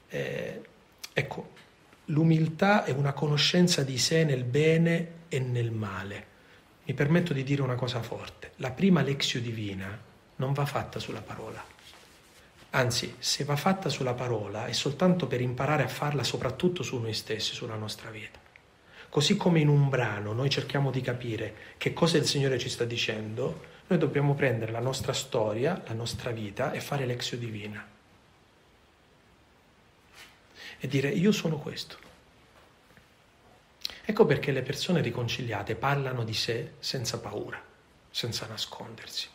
Eh, ecco, l'umiltà è una conoscenza di sé nel bene e nel male. Mi permetto di dire una cosa forte, la prima lexio divina non va fatta sulla parola. Anzi, se va fatta sulla parola è soltanto per imparare a farla soprattutto su noi stessi, sulla nostra vita. Così come in un brano noi cerchiamo di capire che cosa il Signore ci sta dicendo, noi dobbiamo prendere la nostra storia, la nostra vita e fare l'exio divina. E dire io sono questo. Ecco perché le persone riconciliate parlano di sé senza paura, senza nascondersi.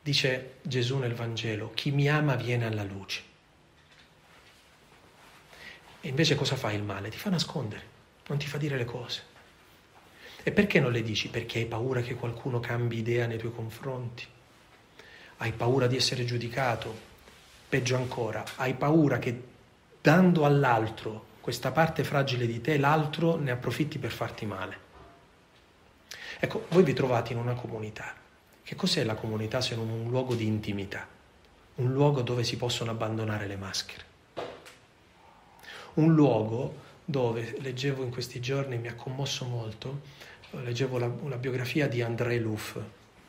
Dice Gesù nel Vangelo, chi mi ama viene alla luce. E invece cosa fa il male? Ti fa nascondere non ti fa dire le cose. E perché non le dici? Perché hai paura che qualcuno cambi idea nei tuoi confronti. Hai paura di essere giudicato. Peggio ancora, hai paura che dando all'altro questa parte fragile di te, l'altro ne approfitti per farti male. Ecco, voi vi trovate in una comunità. Che cos'è la comunità se non un luogo di intimità? Un luogo dove si possono abbandonare le maschere. Un luogo dove leggevo in questi giorni, mi ha commosso molto, leggevo la, la biografia di André Luff,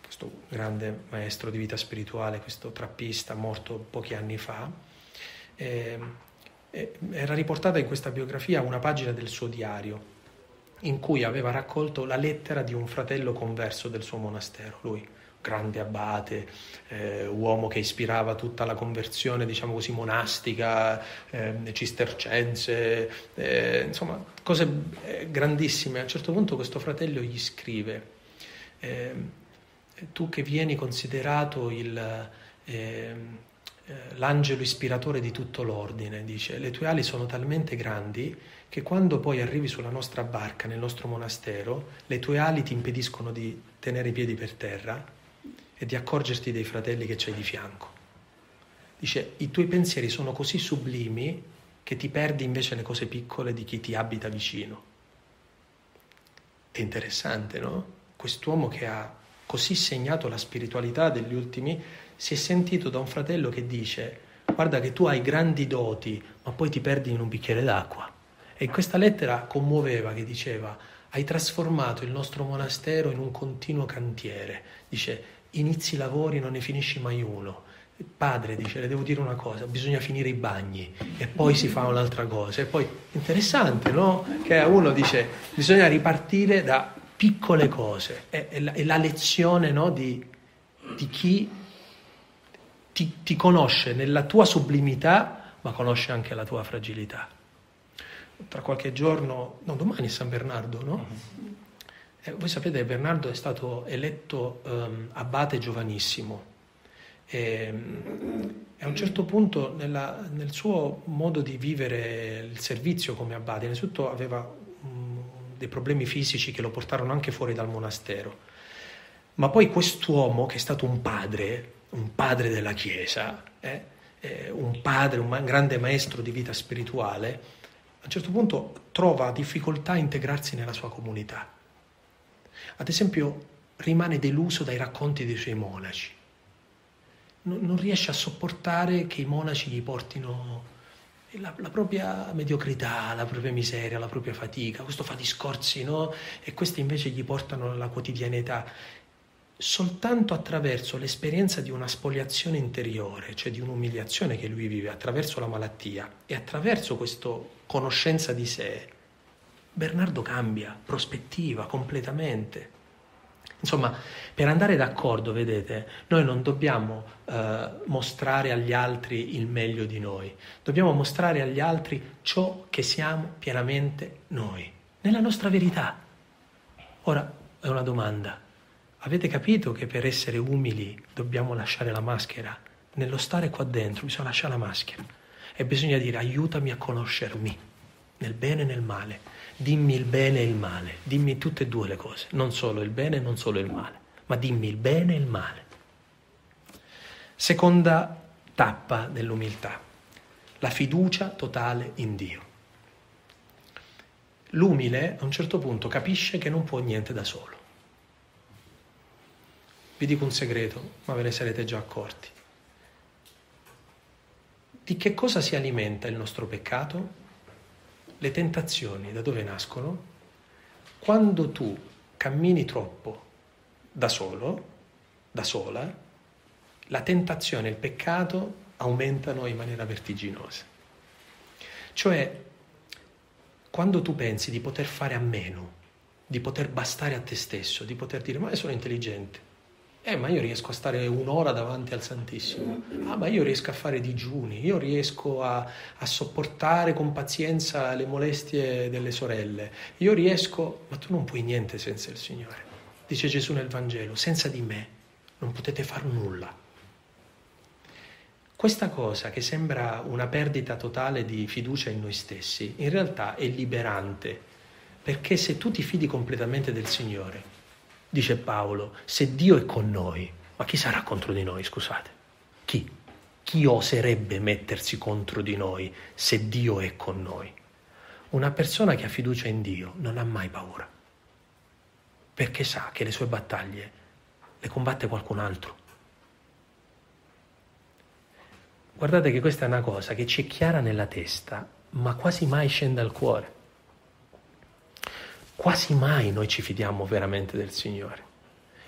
questo grande maestro di vita spirituale, questo trappista morto pochi anni fa. E, e era riportata in questa biografia una pagina del suo diario in cui aveva raccolto la lettera di un fratello converso del suo monastero, lui grande abate, eh, uomo che ispirava tutta la conversione, diciamo così, monastica, eh, cistercense, eh, insomma, cose eh, grandissime. A un certo punto questo fratello gli scrive, ehm, tu che vieni considerato il, eh, l'angelo ispiratore di tutto l'ordine, dice, le tue ali sono talmente grandi che quando poi arrivi sulla nostra barca, nel nostro monastero, le tue ali ti impediscono di tenere i piedi per terra e di accorgerti dei fratelli che c'hai di fianco. Dice, i tuoi pensieri sono così sublimi che ti perdi invece le cose piccole di chi ti abita vicino. È interessante, no? Quest'uomo che ha così segnato la spiritualità degli ultimi si è sentito da un fratello che dice, guarda che tu hai grandi doti, ma poi ti perdi in un bicchiere d'acqua. E questa lettera commuoveva che diceva, hai trasformato il nostro monastero in un continuo cantiere. Dice, inizi i lavori, non ne finisci mai uno. padre dice, le devo dire una cosa, bisogna finire i bagni e poi si fa un'altra cosa. E poi, interessante, no? Che uno dice, bisogna ripartire da piccole cose. È, è, la, è la, lezione no, di, di, chi ti, ti conosce nella tua sublimità, ma conosce anche la tua fragilità tra qualche giorno, no, domani è San Bernardo, no? Uh-huh. Eh, voi sapete che Bernardo è stato eletto um, abate giovanissimo e, e, a un certo punto nella, nel suo modo di vivere il servizio come abate, innanzitutto aveva um, dei problemi fisici che lo portarono anche fuori dal monastero, ma poi quest'uomo che è stato un padre, un padre della Chiesa, eh, eh, un padre, un grande maestro di vita spirituale, a un certo punto trova difficoltà a integrarsi nella sua comunità. Ad esempio, rimane deluso dai racconti dei suoi monaci. Non, non riesce a sopportare che i monaci gli portino la, la, propria mediocrità, la propria miseria, la propria fatica. Questo fa discorsi, no? E questi invece gli portano alla quotidianità soltanto attraverso l'esperienza di una spoliazione interiore, cioè di un'umiliazione che lui vive attraverso la malattia e attraverso questa conoscenza di sé, Bernardo cambia prospettiva completamente. Insomma, per andare d'accordo, vedete, noi non dobbiamo eh, mostrare agli altri il meglio di noi, dobbiamo mostrare agli altri ciò che siamo pienamente noi, nella nostra verità. Ora è una domanda Avete capito che per essere umili dobbiamo lasciare la maschera? Nello stare qua dentro bisogna lasciare la maschera e bisogna dire aiutami a conoscermi nel bene e nel male. Dimmi il bene e il male, dimmi tutte e due le cose, non solo il bene e non solo il male, ma dimmi il bene e il male. Seconda tappa dell'umiltà, la fiducia totale in Dio. L'umile a un certo punto capisce che non può niente da solo vi dico un segreto, ma ve ne sarete già accorti. Di che cosa si alimenta il nostro peccato? Le tentazioni da dove nascono? Quando tu cammini troppo da solo, da sola, la tentazione e il peccato aumentano in maniera vertiginosa. Cioè, quando tu pensi di poter fare a meno, di poter bastare a te stesso, di poter dire ma io sono intelligente, eh, ma io riesco a stare un'ora davanti al Santissimo. Ah, ma io riesco a fare digiuni, io riesco a, a, sopportare con pazienza le molestie delle sorelle. Io riesco, ma tu non puoi niente senza il Signore. Dice Gesù nel Vangelo, senza di me non potete far nulla. Questa cosa che sembra una perdita totale di fiducia in noi stessi, in realtà è liberante, perché se tu ti fidi completamente del Signore, dice Paolo, se Dio è con noi, ma chi sarà contro di noi, scusate? Chi? Chi oserebbe mettersi contro di noi se Dio è con noi? Una persona che ha fiducia in Dio non ha mai paura, perché sa che le sue battaglie le combatte qualcun altro. Guardate che questa è una cosa che ci è chiara nella testa, ma quasi mai scende al cuore quasi mai noi ci fidiamo veramente del Signore.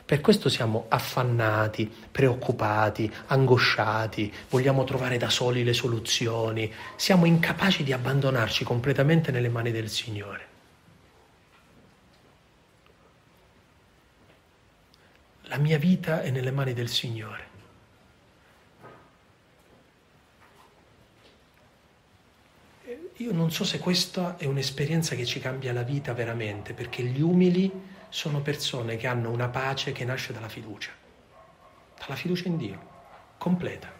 Per questo siamo affannati, preoccupati, angosciati, vogliamo trovare da soli le soluzioni, siamo incapaci di abbandonarci completamente nelle mani del Signore. La mia vita è nelle mani del Signore. Io non so se questa è un'esperienza che ci cambia la vita veramente, perché gli umili sono persone che hanno una pace che nasce dalla fiducia, dalla fiducia in Dio, completa.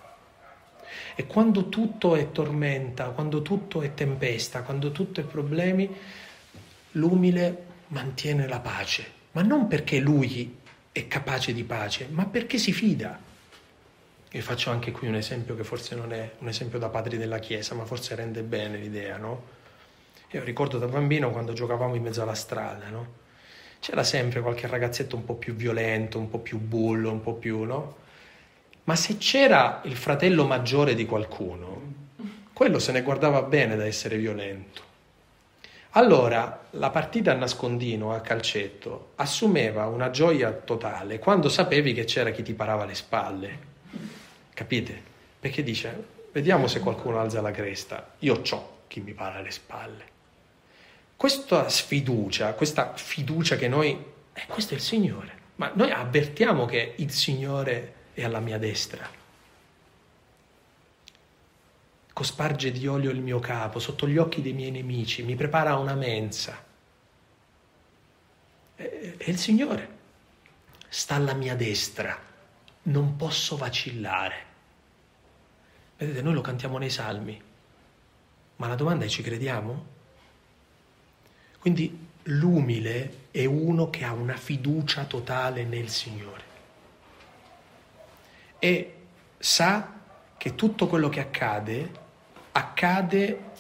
E quando tutto è tormenta, quando tutto è tempesta, quando tutto è problemi, l'umile mantiene la pace, ma non perché lui è capace di pace, ma perché si fida io faccio anche qui un esempio che forse non è un esempio da padri della Chiesa, ma forse rende bene l'idea, no? Io ricordo da bambino quando giocavamo in mezzo alla strada, no? C'era sempre qualche ragazzetto un po' più violento, un po' più bullo, un po' più, no? Ma se c'era il fratello maggiore di qualcuno, quello se ne guardava bene da essere violento. Allora, la partita a nascondino, a calcetto, assumeva una gioia totale quando sapevi che c'era chi ti parava le spalle. Capite? Perché dice, vediamo se qualcuno alza la cresta, io ho chi mi para le spalle. Questa sfiducia, questa fiducia che noi, eh, questo è il Signore, ma noi avvertiamo che il Signore è alla mia destra cosparge di olio il mio capo sotto gli occhi dei miei nemici, mi prepara una mensa. E il Signore sta alla mia destra, non posso vacillare. Vedete, noi lo cantiamo nei salmi, ma la domanda è ci crediamo? Quindi l'umile è uno che ha una fiducia totale nel Signore e sa che tutto quello che accade accade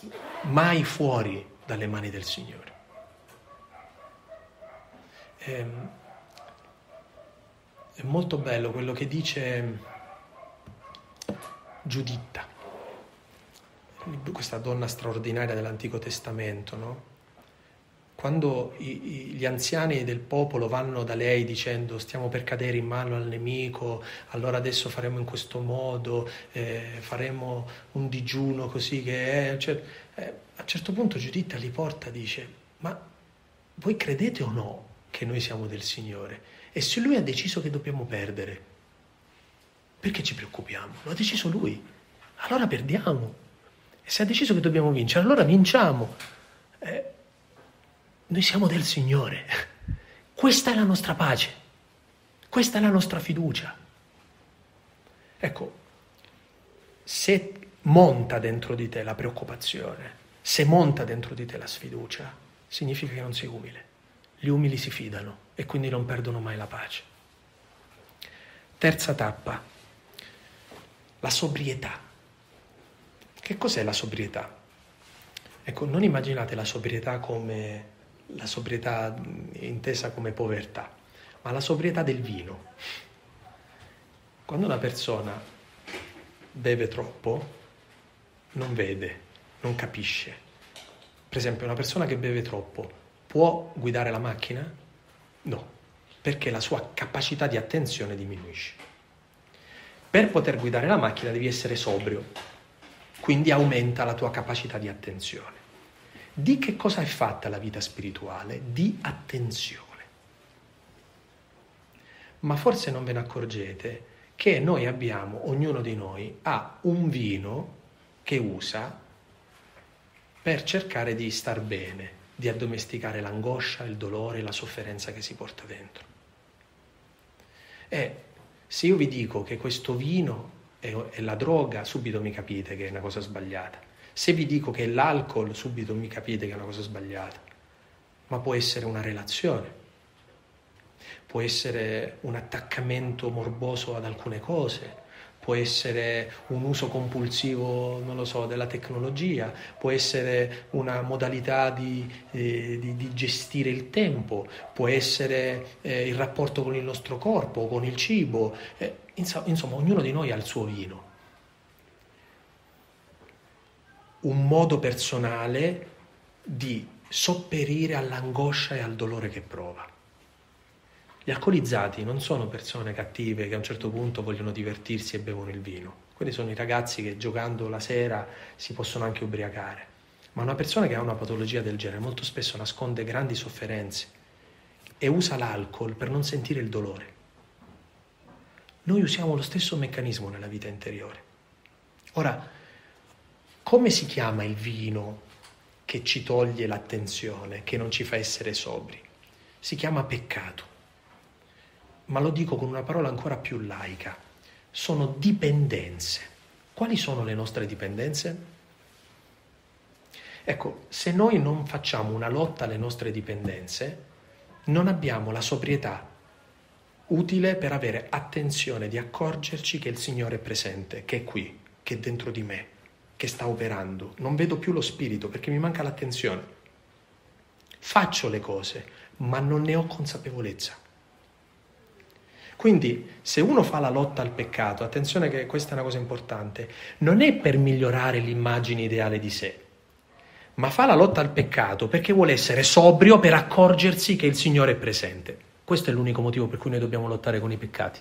mai fuori dalle mani del Signore. Ehm, è molto bello quello che dice Giuditta, questa donna straordinaria dell'Antico Testamento, no? quando i, gli anziani del popolo vanno da lei dicendo stiamo per cadere in mano al nemico, allora adesso faremo in questo modo, eh, faremo un digiuno così che è... Cioè, eh, a un certo punto Giuditta li porta e dice ma voi credete o no che noi siamo del Signore? E se lui ha deciso che dobbiamo perdere, perché ci preoccupiamo? Lo ha deciso lui, allora perdiamo. E se ha deciso che dobbiamo vincere, allora vinciamo. Eh, noi siamo del Signore. Questa è la nostra pace. Questa è la nostra fiducia. Ecco, se monta dentro di te la preoccupazione, se monta dentro di te la sfiducia, significa che non sei umile. Gli umili si fidano e quindi non perdono mai la pace. Terza tappa, la sobrietà. Che cos'è la sobrietà? Ecco, non immaginate la sobrietà come la sobrietà intesa come povertà, ma la sobrietà del vino. Quando una persona beve troppo, non vede, non capisce. Per esempio, una persona che beve troppo può guidare la macchina? No, perché la sua capacità di attenzione diminuisce. Per poter guidare la macchina devi essere sobrio, quindi aumenta la tua capacità di attenzione. Di che cosa è fatta la vita spirituale? Di attenzione. Ma forse non ve ne accorgete che noi abbiamo, ognuno di noi ha un vino che usa per cercare di star bene, di addomesticare l'angoscia, il dolore, la sofferenza che si porta dentro. E se io vi dico che questo vino è, è la droga, subito mi capite che è una cosa sbagliata. Se vi dico che l'alcol, subito mi capite che è una cosa sbagliata, ma può essere una relazione, può essere un attaccamento morboso ad alcune cose, può essere un uso compulsivo, non lo so, della tecnologia, può essere una modalità di, eh, di, di gestire il tempo, può essere eh, il rapporto con il nostro corpo, con il cibo, eh, insomma, insomma ognuno di noi ha il suo vino un modo personale di sopperire all'angoscia e al dolore che prova. Gli alcolizzati non sono persone cattive che a un certo punto vogliono divertirsi e bevono il vino. Quelli sono i ragazzi che giocando la sera si possono anche ubriacare. Ma una persona che ha una patologia del genere molto spesso nasconde grandi sofferenze e usa l'alcol per non sentire il dolore. Noi usiamo lo stesso meccanismo nella vita interiore. Ora, come si chiama il vino che ci toglie l'attenzione, che non ci fa essere sobri? Si chiama peccato. Ma lo dico con una parola ancora più laica. Sono dipendenze. Quali sono le nostre dipendenze? Ecco, se noi non facciamo una lotta alle nostre dipendenze, non abbiamo la sobrietà utile per avere attenzione di accorgerci che il Signore è presente, che è qui, che è dentro di me che sta operando, non vedo più lo spirito perché mi manca l'attenzione. Faccio le cose, ma non ne ho consapevolezza. Quindi se uno fa la lotta al peccato, attenzione che questa è una cosa importante, non è per migliorare l'immagine ideale di sé, ma fa la lotta al peccato perché vuole essere sobrio per accorgersi che il Signore è presente. Questo è l'unico motivo per cui noi dobbiamo lottare con i peccati.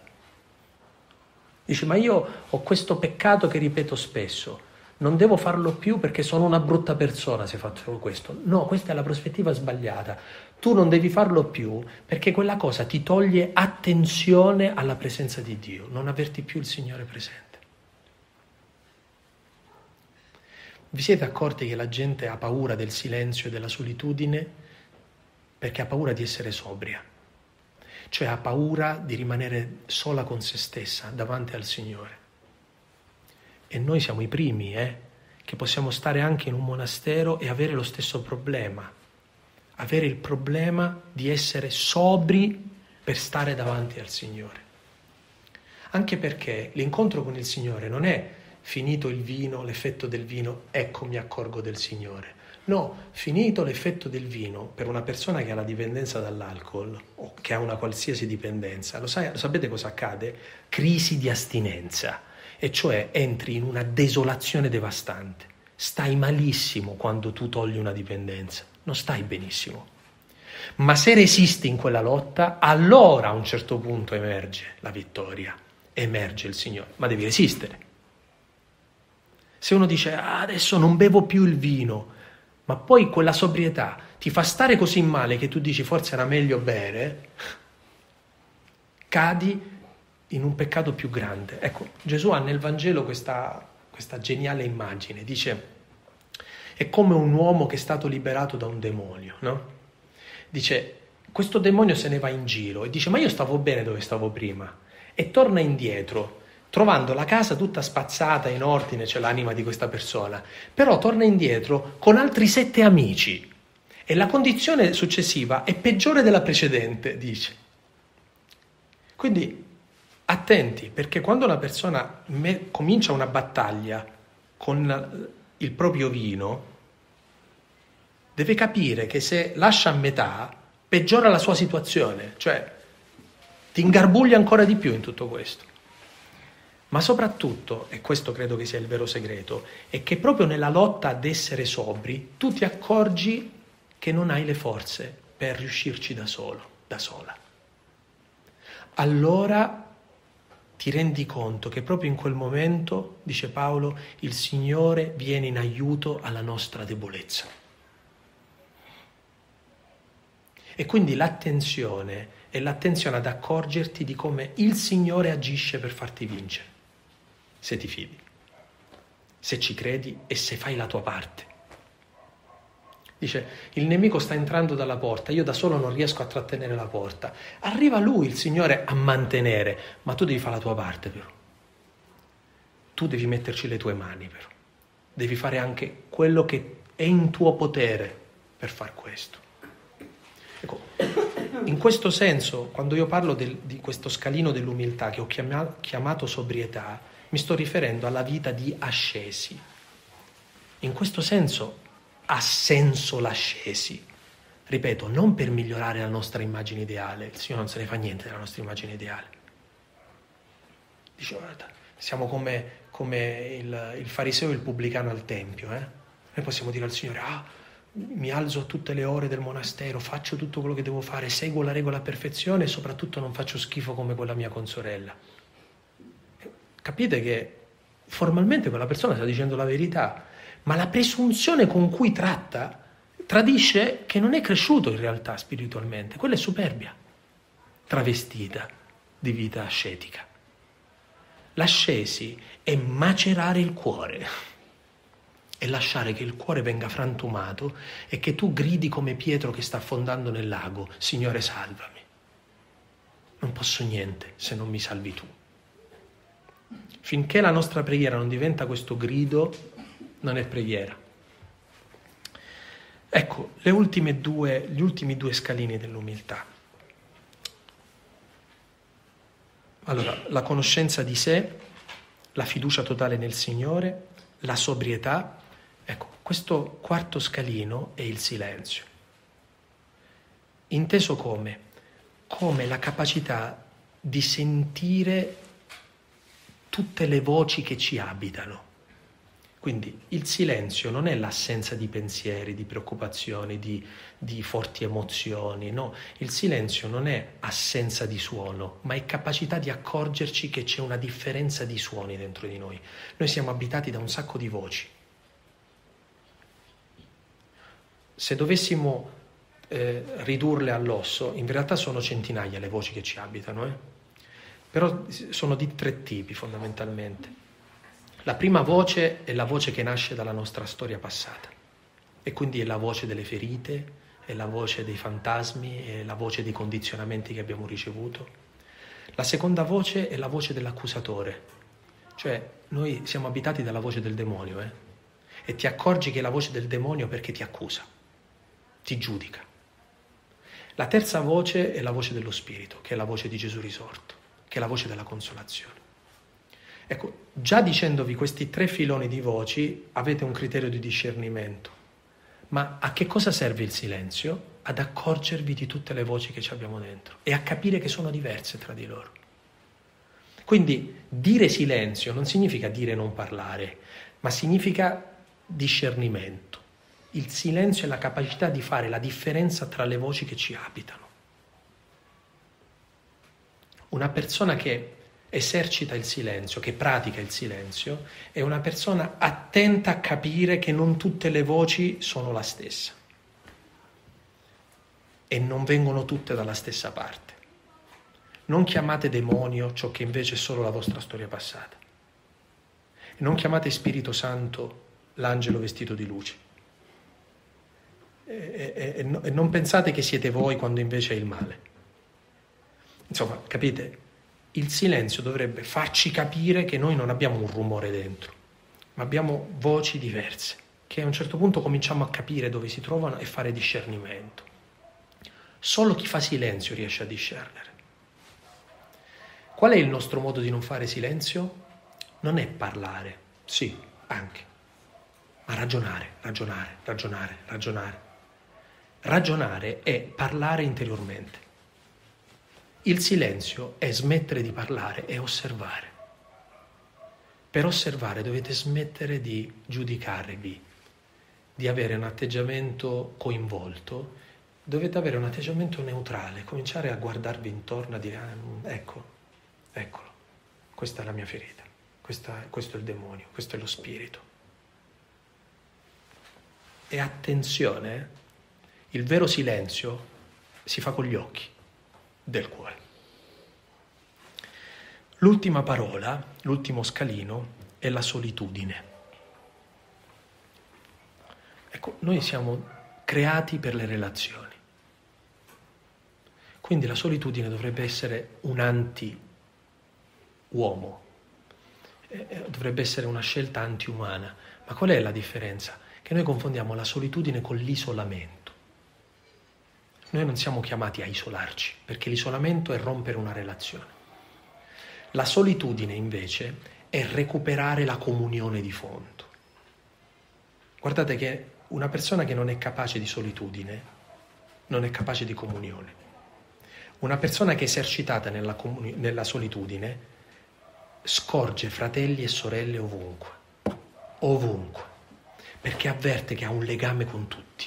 Dice, ma io ho questo peccato che ripeto spesso, non devo farlo più perché sono una brutta persona se faccio questo. No, questa è la prospettiva sbagliata. Tu non devi farlo più perché quella cosa ti toglie attenzione alla presenza di Dio, non averti più il Signore presente. Vi siete accorti che la gente ha paura del silenzio e della solitudine perché ha paura di essere sobria, cioè ha paura di rimanere sola con se stessa davanti al Signore. E noi siamo i primi, eh, che possiamo stare anche in un monastero e avere lo stesso problema, avere il problema di essere sobri per stare davanti al Signore. Anche perché l'incontro con il Signore non è finito il vino, l'effetto del vino, ecco mi accorgo del Signore. No, finito l'effetto del vino, per una persona che ha la dipendenza dall'alcol o che ha una qualsiasi dipendenza, lo, sai, lo sapete cosa accade? Crisi di astinenza, e cioè entri in una desolazione devastante. Stai malissimo quando tu togli una dipendenza, non stai benissimo. Ma se resisti in quella lotta, allora a un certo punto emerge la vittoria, emerge il Signore, ma devi resistere. Se uno dice ah, adesso non bevo più il vino, ma poi quella sobrietà ti fa stare così male che tu dici forse era meglio bere, cadi in un peccato più grande. Ecco, Gesù ha nel Vangelo questa, questa geniale immagine, dice è come un uomo che è stato liberato da un demonio, no? Dice, questo demonio se ne va in giro e dice, ma io stavo bene dove stavo prima, e torna indietro trovando la casa tutta spazzata, in ordine, c'è l'anima di questa persona, però torna indietro con altri sette amici e la condizione successiva è peggiore della precedente, dice. Quindi attenti, perché quando una persona me- comincia una battaglia con il proprio vino, deve capire che se lascia a metà, peggiora la sua situazione, cioè ti ingarbuglia ancora di più in tutto questo. Ma soprattutto, e questo credo che sia il vero segreto, è che proprio nella lotta ad essere sobri tu ti accorgi che non hai le forze per riuscirci da solo, da sola. Allora ti rendi conto che proprio in quel momento, dice Paolo, il Signore viene in aiuto alla nostra debolezza. E quindi l'attenzione è l'attenzione ad accorgerti di come il Signore agisce per farti vincere se ti fidi, se ci credi e se fai la tua parte. Dice, il nemico sta entrando dalla porta, io da solo non riesco a trattenere la porta. Arriva lui, il Signore, a mantenere, ma tu devi fare la tua parte però. Tu devi metterci le tue mani però. Devi fare anche quello che è in tuo potere per far questo. Ecco, in questo senso, quando io parlo del, di questo scalino dell'umiltà che ho chiamato, chiamato sobrietà, mi sto riferendo alla vita di ascesi. In questo senso ha senso l'ascesi. Ripeto, non per migliorare la nostra immagine ideale, il Signore non se ne fa niente della nostra immagine ideale. Dice, guarda, siamo come, come il, il, fariseo e il pubblicano al Tempio. Eh? Noi possiamo dire al Signore, ah, mi alzo a tutte le ore del monastero, faccio tutto quello che devo fare, seguo la regola a perfezione e soprattutto non faccio schifo come quella mia consorella. Capite che formalmente quella persona sta dicendo la verità, ma la presunzione con cui tratta tradisce che non è cresciuto in realtà spiritualmente, quella è superbia, travestita di vita ascetica. L'ascesi è macerare il cuore e lasciare che il cuore venga frantumato e che tu gridi come Pietro che sta affondando nel lago, Signore salvami. Non posso niente se non mi salvi tu. Finché la nostra preghiera non diventa questo grido, non è preghiera. Ecco, due, gli ultimi due scalini dell'umiltà. Allora, la conoscenza di sé, la fiducia totale nel Signore, la sobrietà. Ecco, questo quarto scalino è il silenzio. Inteso come? Come la capacità di sentire tutte le voci che ci abitano, Quindi il silenzio non è l'assenza di pensieri, di preoccupazioni, di, di, forti emozioni, no, il silenzio non è assenza di suono, ma è capacità di accorgerci che c'è una differenza di suoni dentro di noi. Noi siamo abitati da un sacco di voci. Se dovessimo eh, ridurle all'osso, in realtà sono centinaia le voci che ci abitano, eh? però sono di tre tipi fondamentalmente. La prima voce è la voce che nasce dalla nostra storia passata e quindi è la voce delle ferite, è la voce dei fantasmi, è la voce dei condizionamenti che abbiamo ricevuto. La seconda voce è la voce dell'accusatore, cioè noi siamo abitati dalla voce del demonio eh? e ti accorgi che è la voce del demonio perché ti accusa, ti giudica. La terza voce è la voce dello Spirito, che è la voce di Gesù risorto, che è la voce della consolazione. Ecco, già dicendovi questi tre filoni di voci avete un criterio di discernimento. Ma a che cosa serve il silenzio? Ad accorgervi di tutte le voci che ci abbiamo dentro e a capire che sono diverse tra di loro. Quindi dire silenzio non significa dire non parlare, ma significa discernimento. Il silenzio è la capacità di fare la differenza tra le voci che ci abitano. Una persona che esercita il silenzio, che pratica il silenzio, è una persona attenta a capire che non tutte le voci sono la stessa e non vengono tutte dalla stessa parte. Non chiamate demonio ciò che invece è solo la vostra storia passata. Non chiamate Spirito Santo l'angelo vestito di luce. E, e, e, e non pensate che siete voi quando invece è il male. Insomma, capite? il silenzio dovrebbe farci capire che noi non abbiamo un rumore dentro, ma abbiamo voci diverse, che a un certo punto cominciamo a capire dove si trovano e fare discernimento. Solo chi fa silenzio riesce a discernere. Qual è il nostro modo di non fare silenzio? Non è parlare, sì, anche, ma ragionare, ragionare, ragionare, ragionare. Ragionare è parlare interiormente. Il silenzio è smettere di parlare e osservare. Per osservare dovete smettere di giudicarvi, di avere un atteggiamento coinvolto, dovete avere un atteggiamento neutrale, cominciare a guardarvi intorno, a dire, ah, mm, ecco, eccolo, questa è la mia ferita, questa, questo è il demonio, questo è lo spirito. E attenzione, il vero silenzio si fa con gli occhi del cuore. L'ultima parola, l'ultimo scalino, è la solitudine. Ecco, noi siamo creati per le relazioni. Quindi la solitudine dovrebbe essere un anti-uomo, dovrebbe essere una scelta anti-umana. Ma qual è la differenza? Che noi confondiamo la solitudine con l'isolamento. Noi non siamo chiamati a isolarci, perché l'isolamento è rompere una relazione. La solitudine invece è recuperare la comunione di fondo. Guardate che una persona che non è capace di solitudine non è capace di comunione. Una persona che è esercitata nella, comuni- nella solitudine scorge fratelli e sorelle ovunque, ovunque, perché avverte che ha un legame con tutti.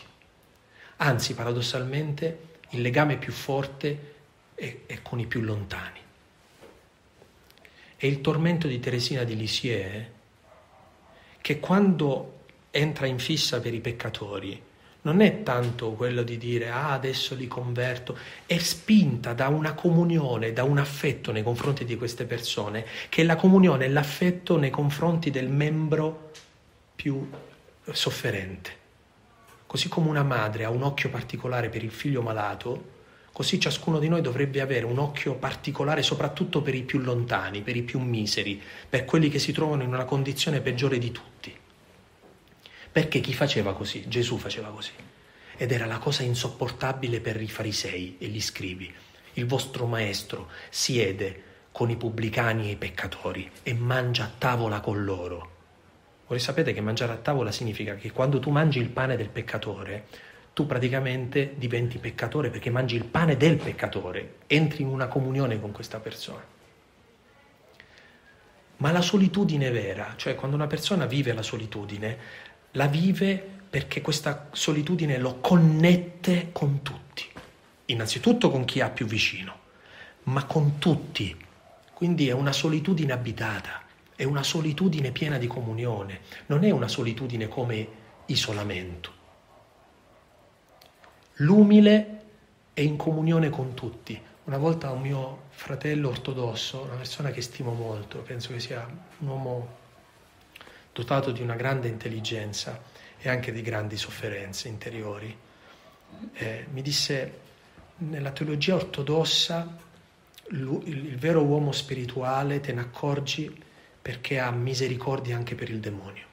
Anzi, paradossalmente, il legame più forte è, è con i più lontani. E il tormento di Teresina di Lisieux, che quando entra in fissa per i peccatori, non è tanto quello di dire ah adesso li converto, è spinta da una comunione, da un affetto nei confronti di queste persone, che la comunione è l'affetto nei confronti del membro più sofferente. Così come una madre ha un occhio particolare per il figlio malato, così ciascuno di noi dovrebbe avere un occhio particolare soprattutto per i più lontani, per i più miseri, per quelli che si trovano in una condizione peggiore di tutti. Perché chi faceva così? Gesù faceva così. Ed era la cosa insopportabile per i farisei e gli scrivi. Il vostro maestro siede con i pubblicani e i peccatori e mangia a tavola con loro. Voi sapete che mangiare a tavola significa che quando tu mangi il pane del peccatore, tu praticamente diventi peccatore perché mangi il pane del peccatore, entri in una comunione con questa persona. Ma la solitudine vera, cioè quando una persona vive la solitudine, la vive perché questa solitudine lo connette con tutti. Innanzitutto con chi ha più vicino, ma con tutti. Quindi è una solitudine abitata, è una solitudine piena di comunione, non è una solitudine come isolamento. L'umile è in comunione con tutti. Una volta un mio fratello ortodosso, una persona che stimo molto, penso che sia un uomo dotato di una grande intelligenza e anche di grandi sofferenze interiori, eh, mi disse nella teologia ortodossa il, il vero uomo spirituale te ne accorgi perché ha misericordia anche per il demonio.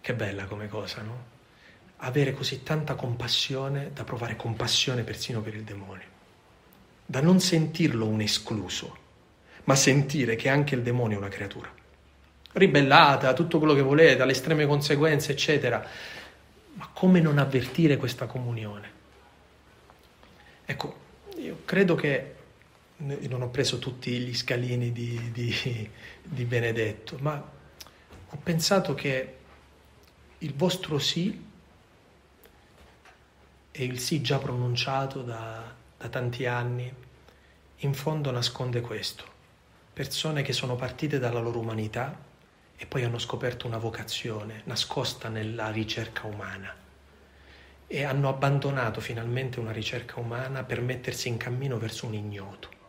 Che bella come cosa, no? avere così tanta compassione da provare compassione persino per il demonio, da non sentirlo un escluso, ma sentire che anche il demonio è una creatura, ribellata, tutto quello che volete, alle estreme conseguenze, eccetera. Ma come non avvertire questa comunione? Ecco, io credo che non ho preso tutti gli scalini di, di, di Benedetto, ma ho pensato che il vostro sì e il sì già pronunciato da, da tanti anni, in fondo nasconde questo. Persone che sono partite dalla loro umanità e poi hanno scoperto una vocazione nascosta nella ricerca umana e hanno abbandonato finalmente una ricerca umana per mettersi in cammino verso un ignoto.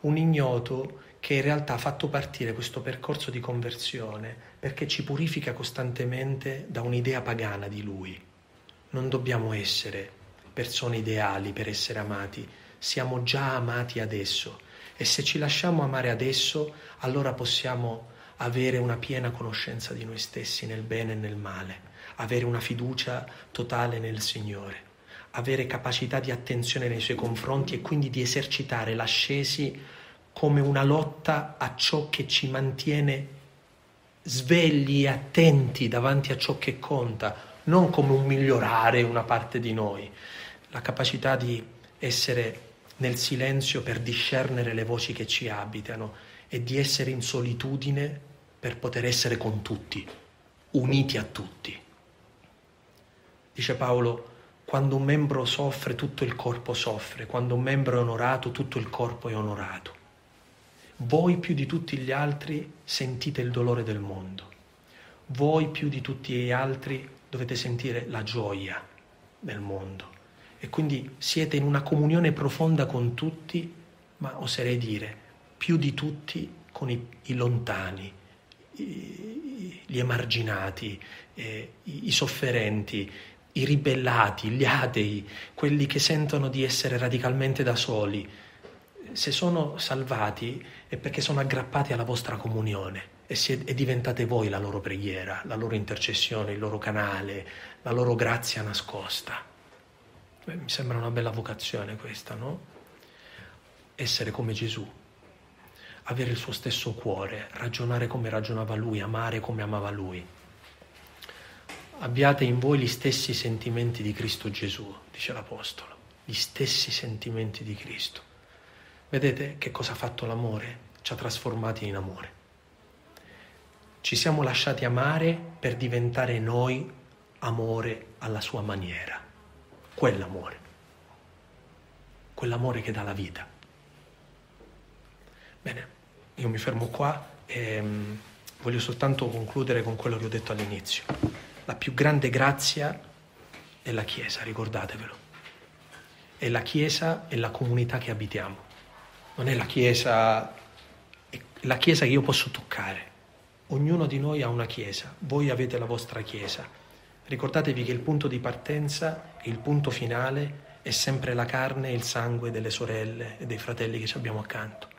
Un ignoto che in realtà ha fatto partire questo percorso di conversione perché ci purifica costantemente da un'idea pagana di lui. Non dobbiamo essere persone ideali per essere amati, siamo già amati adesso e se ci lasciamo amare adesso, allora possiamo avere una piena conoscenza di noi stessi nel bene e nel male, avere una fiducia totale nel Signore, avere capacità di attenzione nei suoi confronti e quindi di esercitare l'ascesi come una lotta a ciò che ci mantiene svegli e attenti davanti a ciò che conta, non come un migliorare una parte di noi, la capacità di essere nel silenzio per discernere le voci che ci abitano e di essere in solitudine per poter essere con tutti, uniti a tutti. Dice Paolo, quando un membro soffre tutto il corpo soffre, quando un membro è onorato tutto il corpo è onorato. Voi più di tutti gli altri sentite il dolore del mondo, voi più di tutti gli altri dovete sentire la gioia del mondo. E quindi siete in una comunione profonda con tutti, ma oserei dire più di tutti con i, i lontani, i, gli emarginati, eh, i, i sofferenti, i ribellati, gli atei, quelli che sentono di essere radicalmente da soli. Se sono salvati è perché sono aggrappati alla vostra comunione e, siete, e diventate voi la loro preghiera, la loro intercessione, il loro canale, la loro grazia nascosta. Beh, mi sembra una bella vocazione questa, no? Essere come Gesù, avere il suo stesso cuore, ragionare come ragionava lui, amare come amava lui. Abbiate in voi gli stessi sentimenti di Cristo Gesù, dice l'Apostolo, gli stessi sentimenti di Cristo. Vedete che cosa ha fatto l'amore? Ci ha trasformati in amore. Ci siamo lasciati amare per diventare noi amore alla sua maniera. Quell'amore. Quell'amore che dà la vita. Bene, io mi fermo qua e um, voglio soltanto concludere con quello che ho detto all'inizio. La più grande grazia è la Chiesa, ricordatevelo. È la Chiesa e la comunità che abitiamo. Non è la Chiesa, è la Chiesa che io posso toccare Ognuno di noi ha una chiesa, voi avete la vostra chiesa. Ricordatevi che il punto di partenza il punto finale è sempre la carne e il sangue delle sorelle e dei fratelli che ci abbiamo accanto.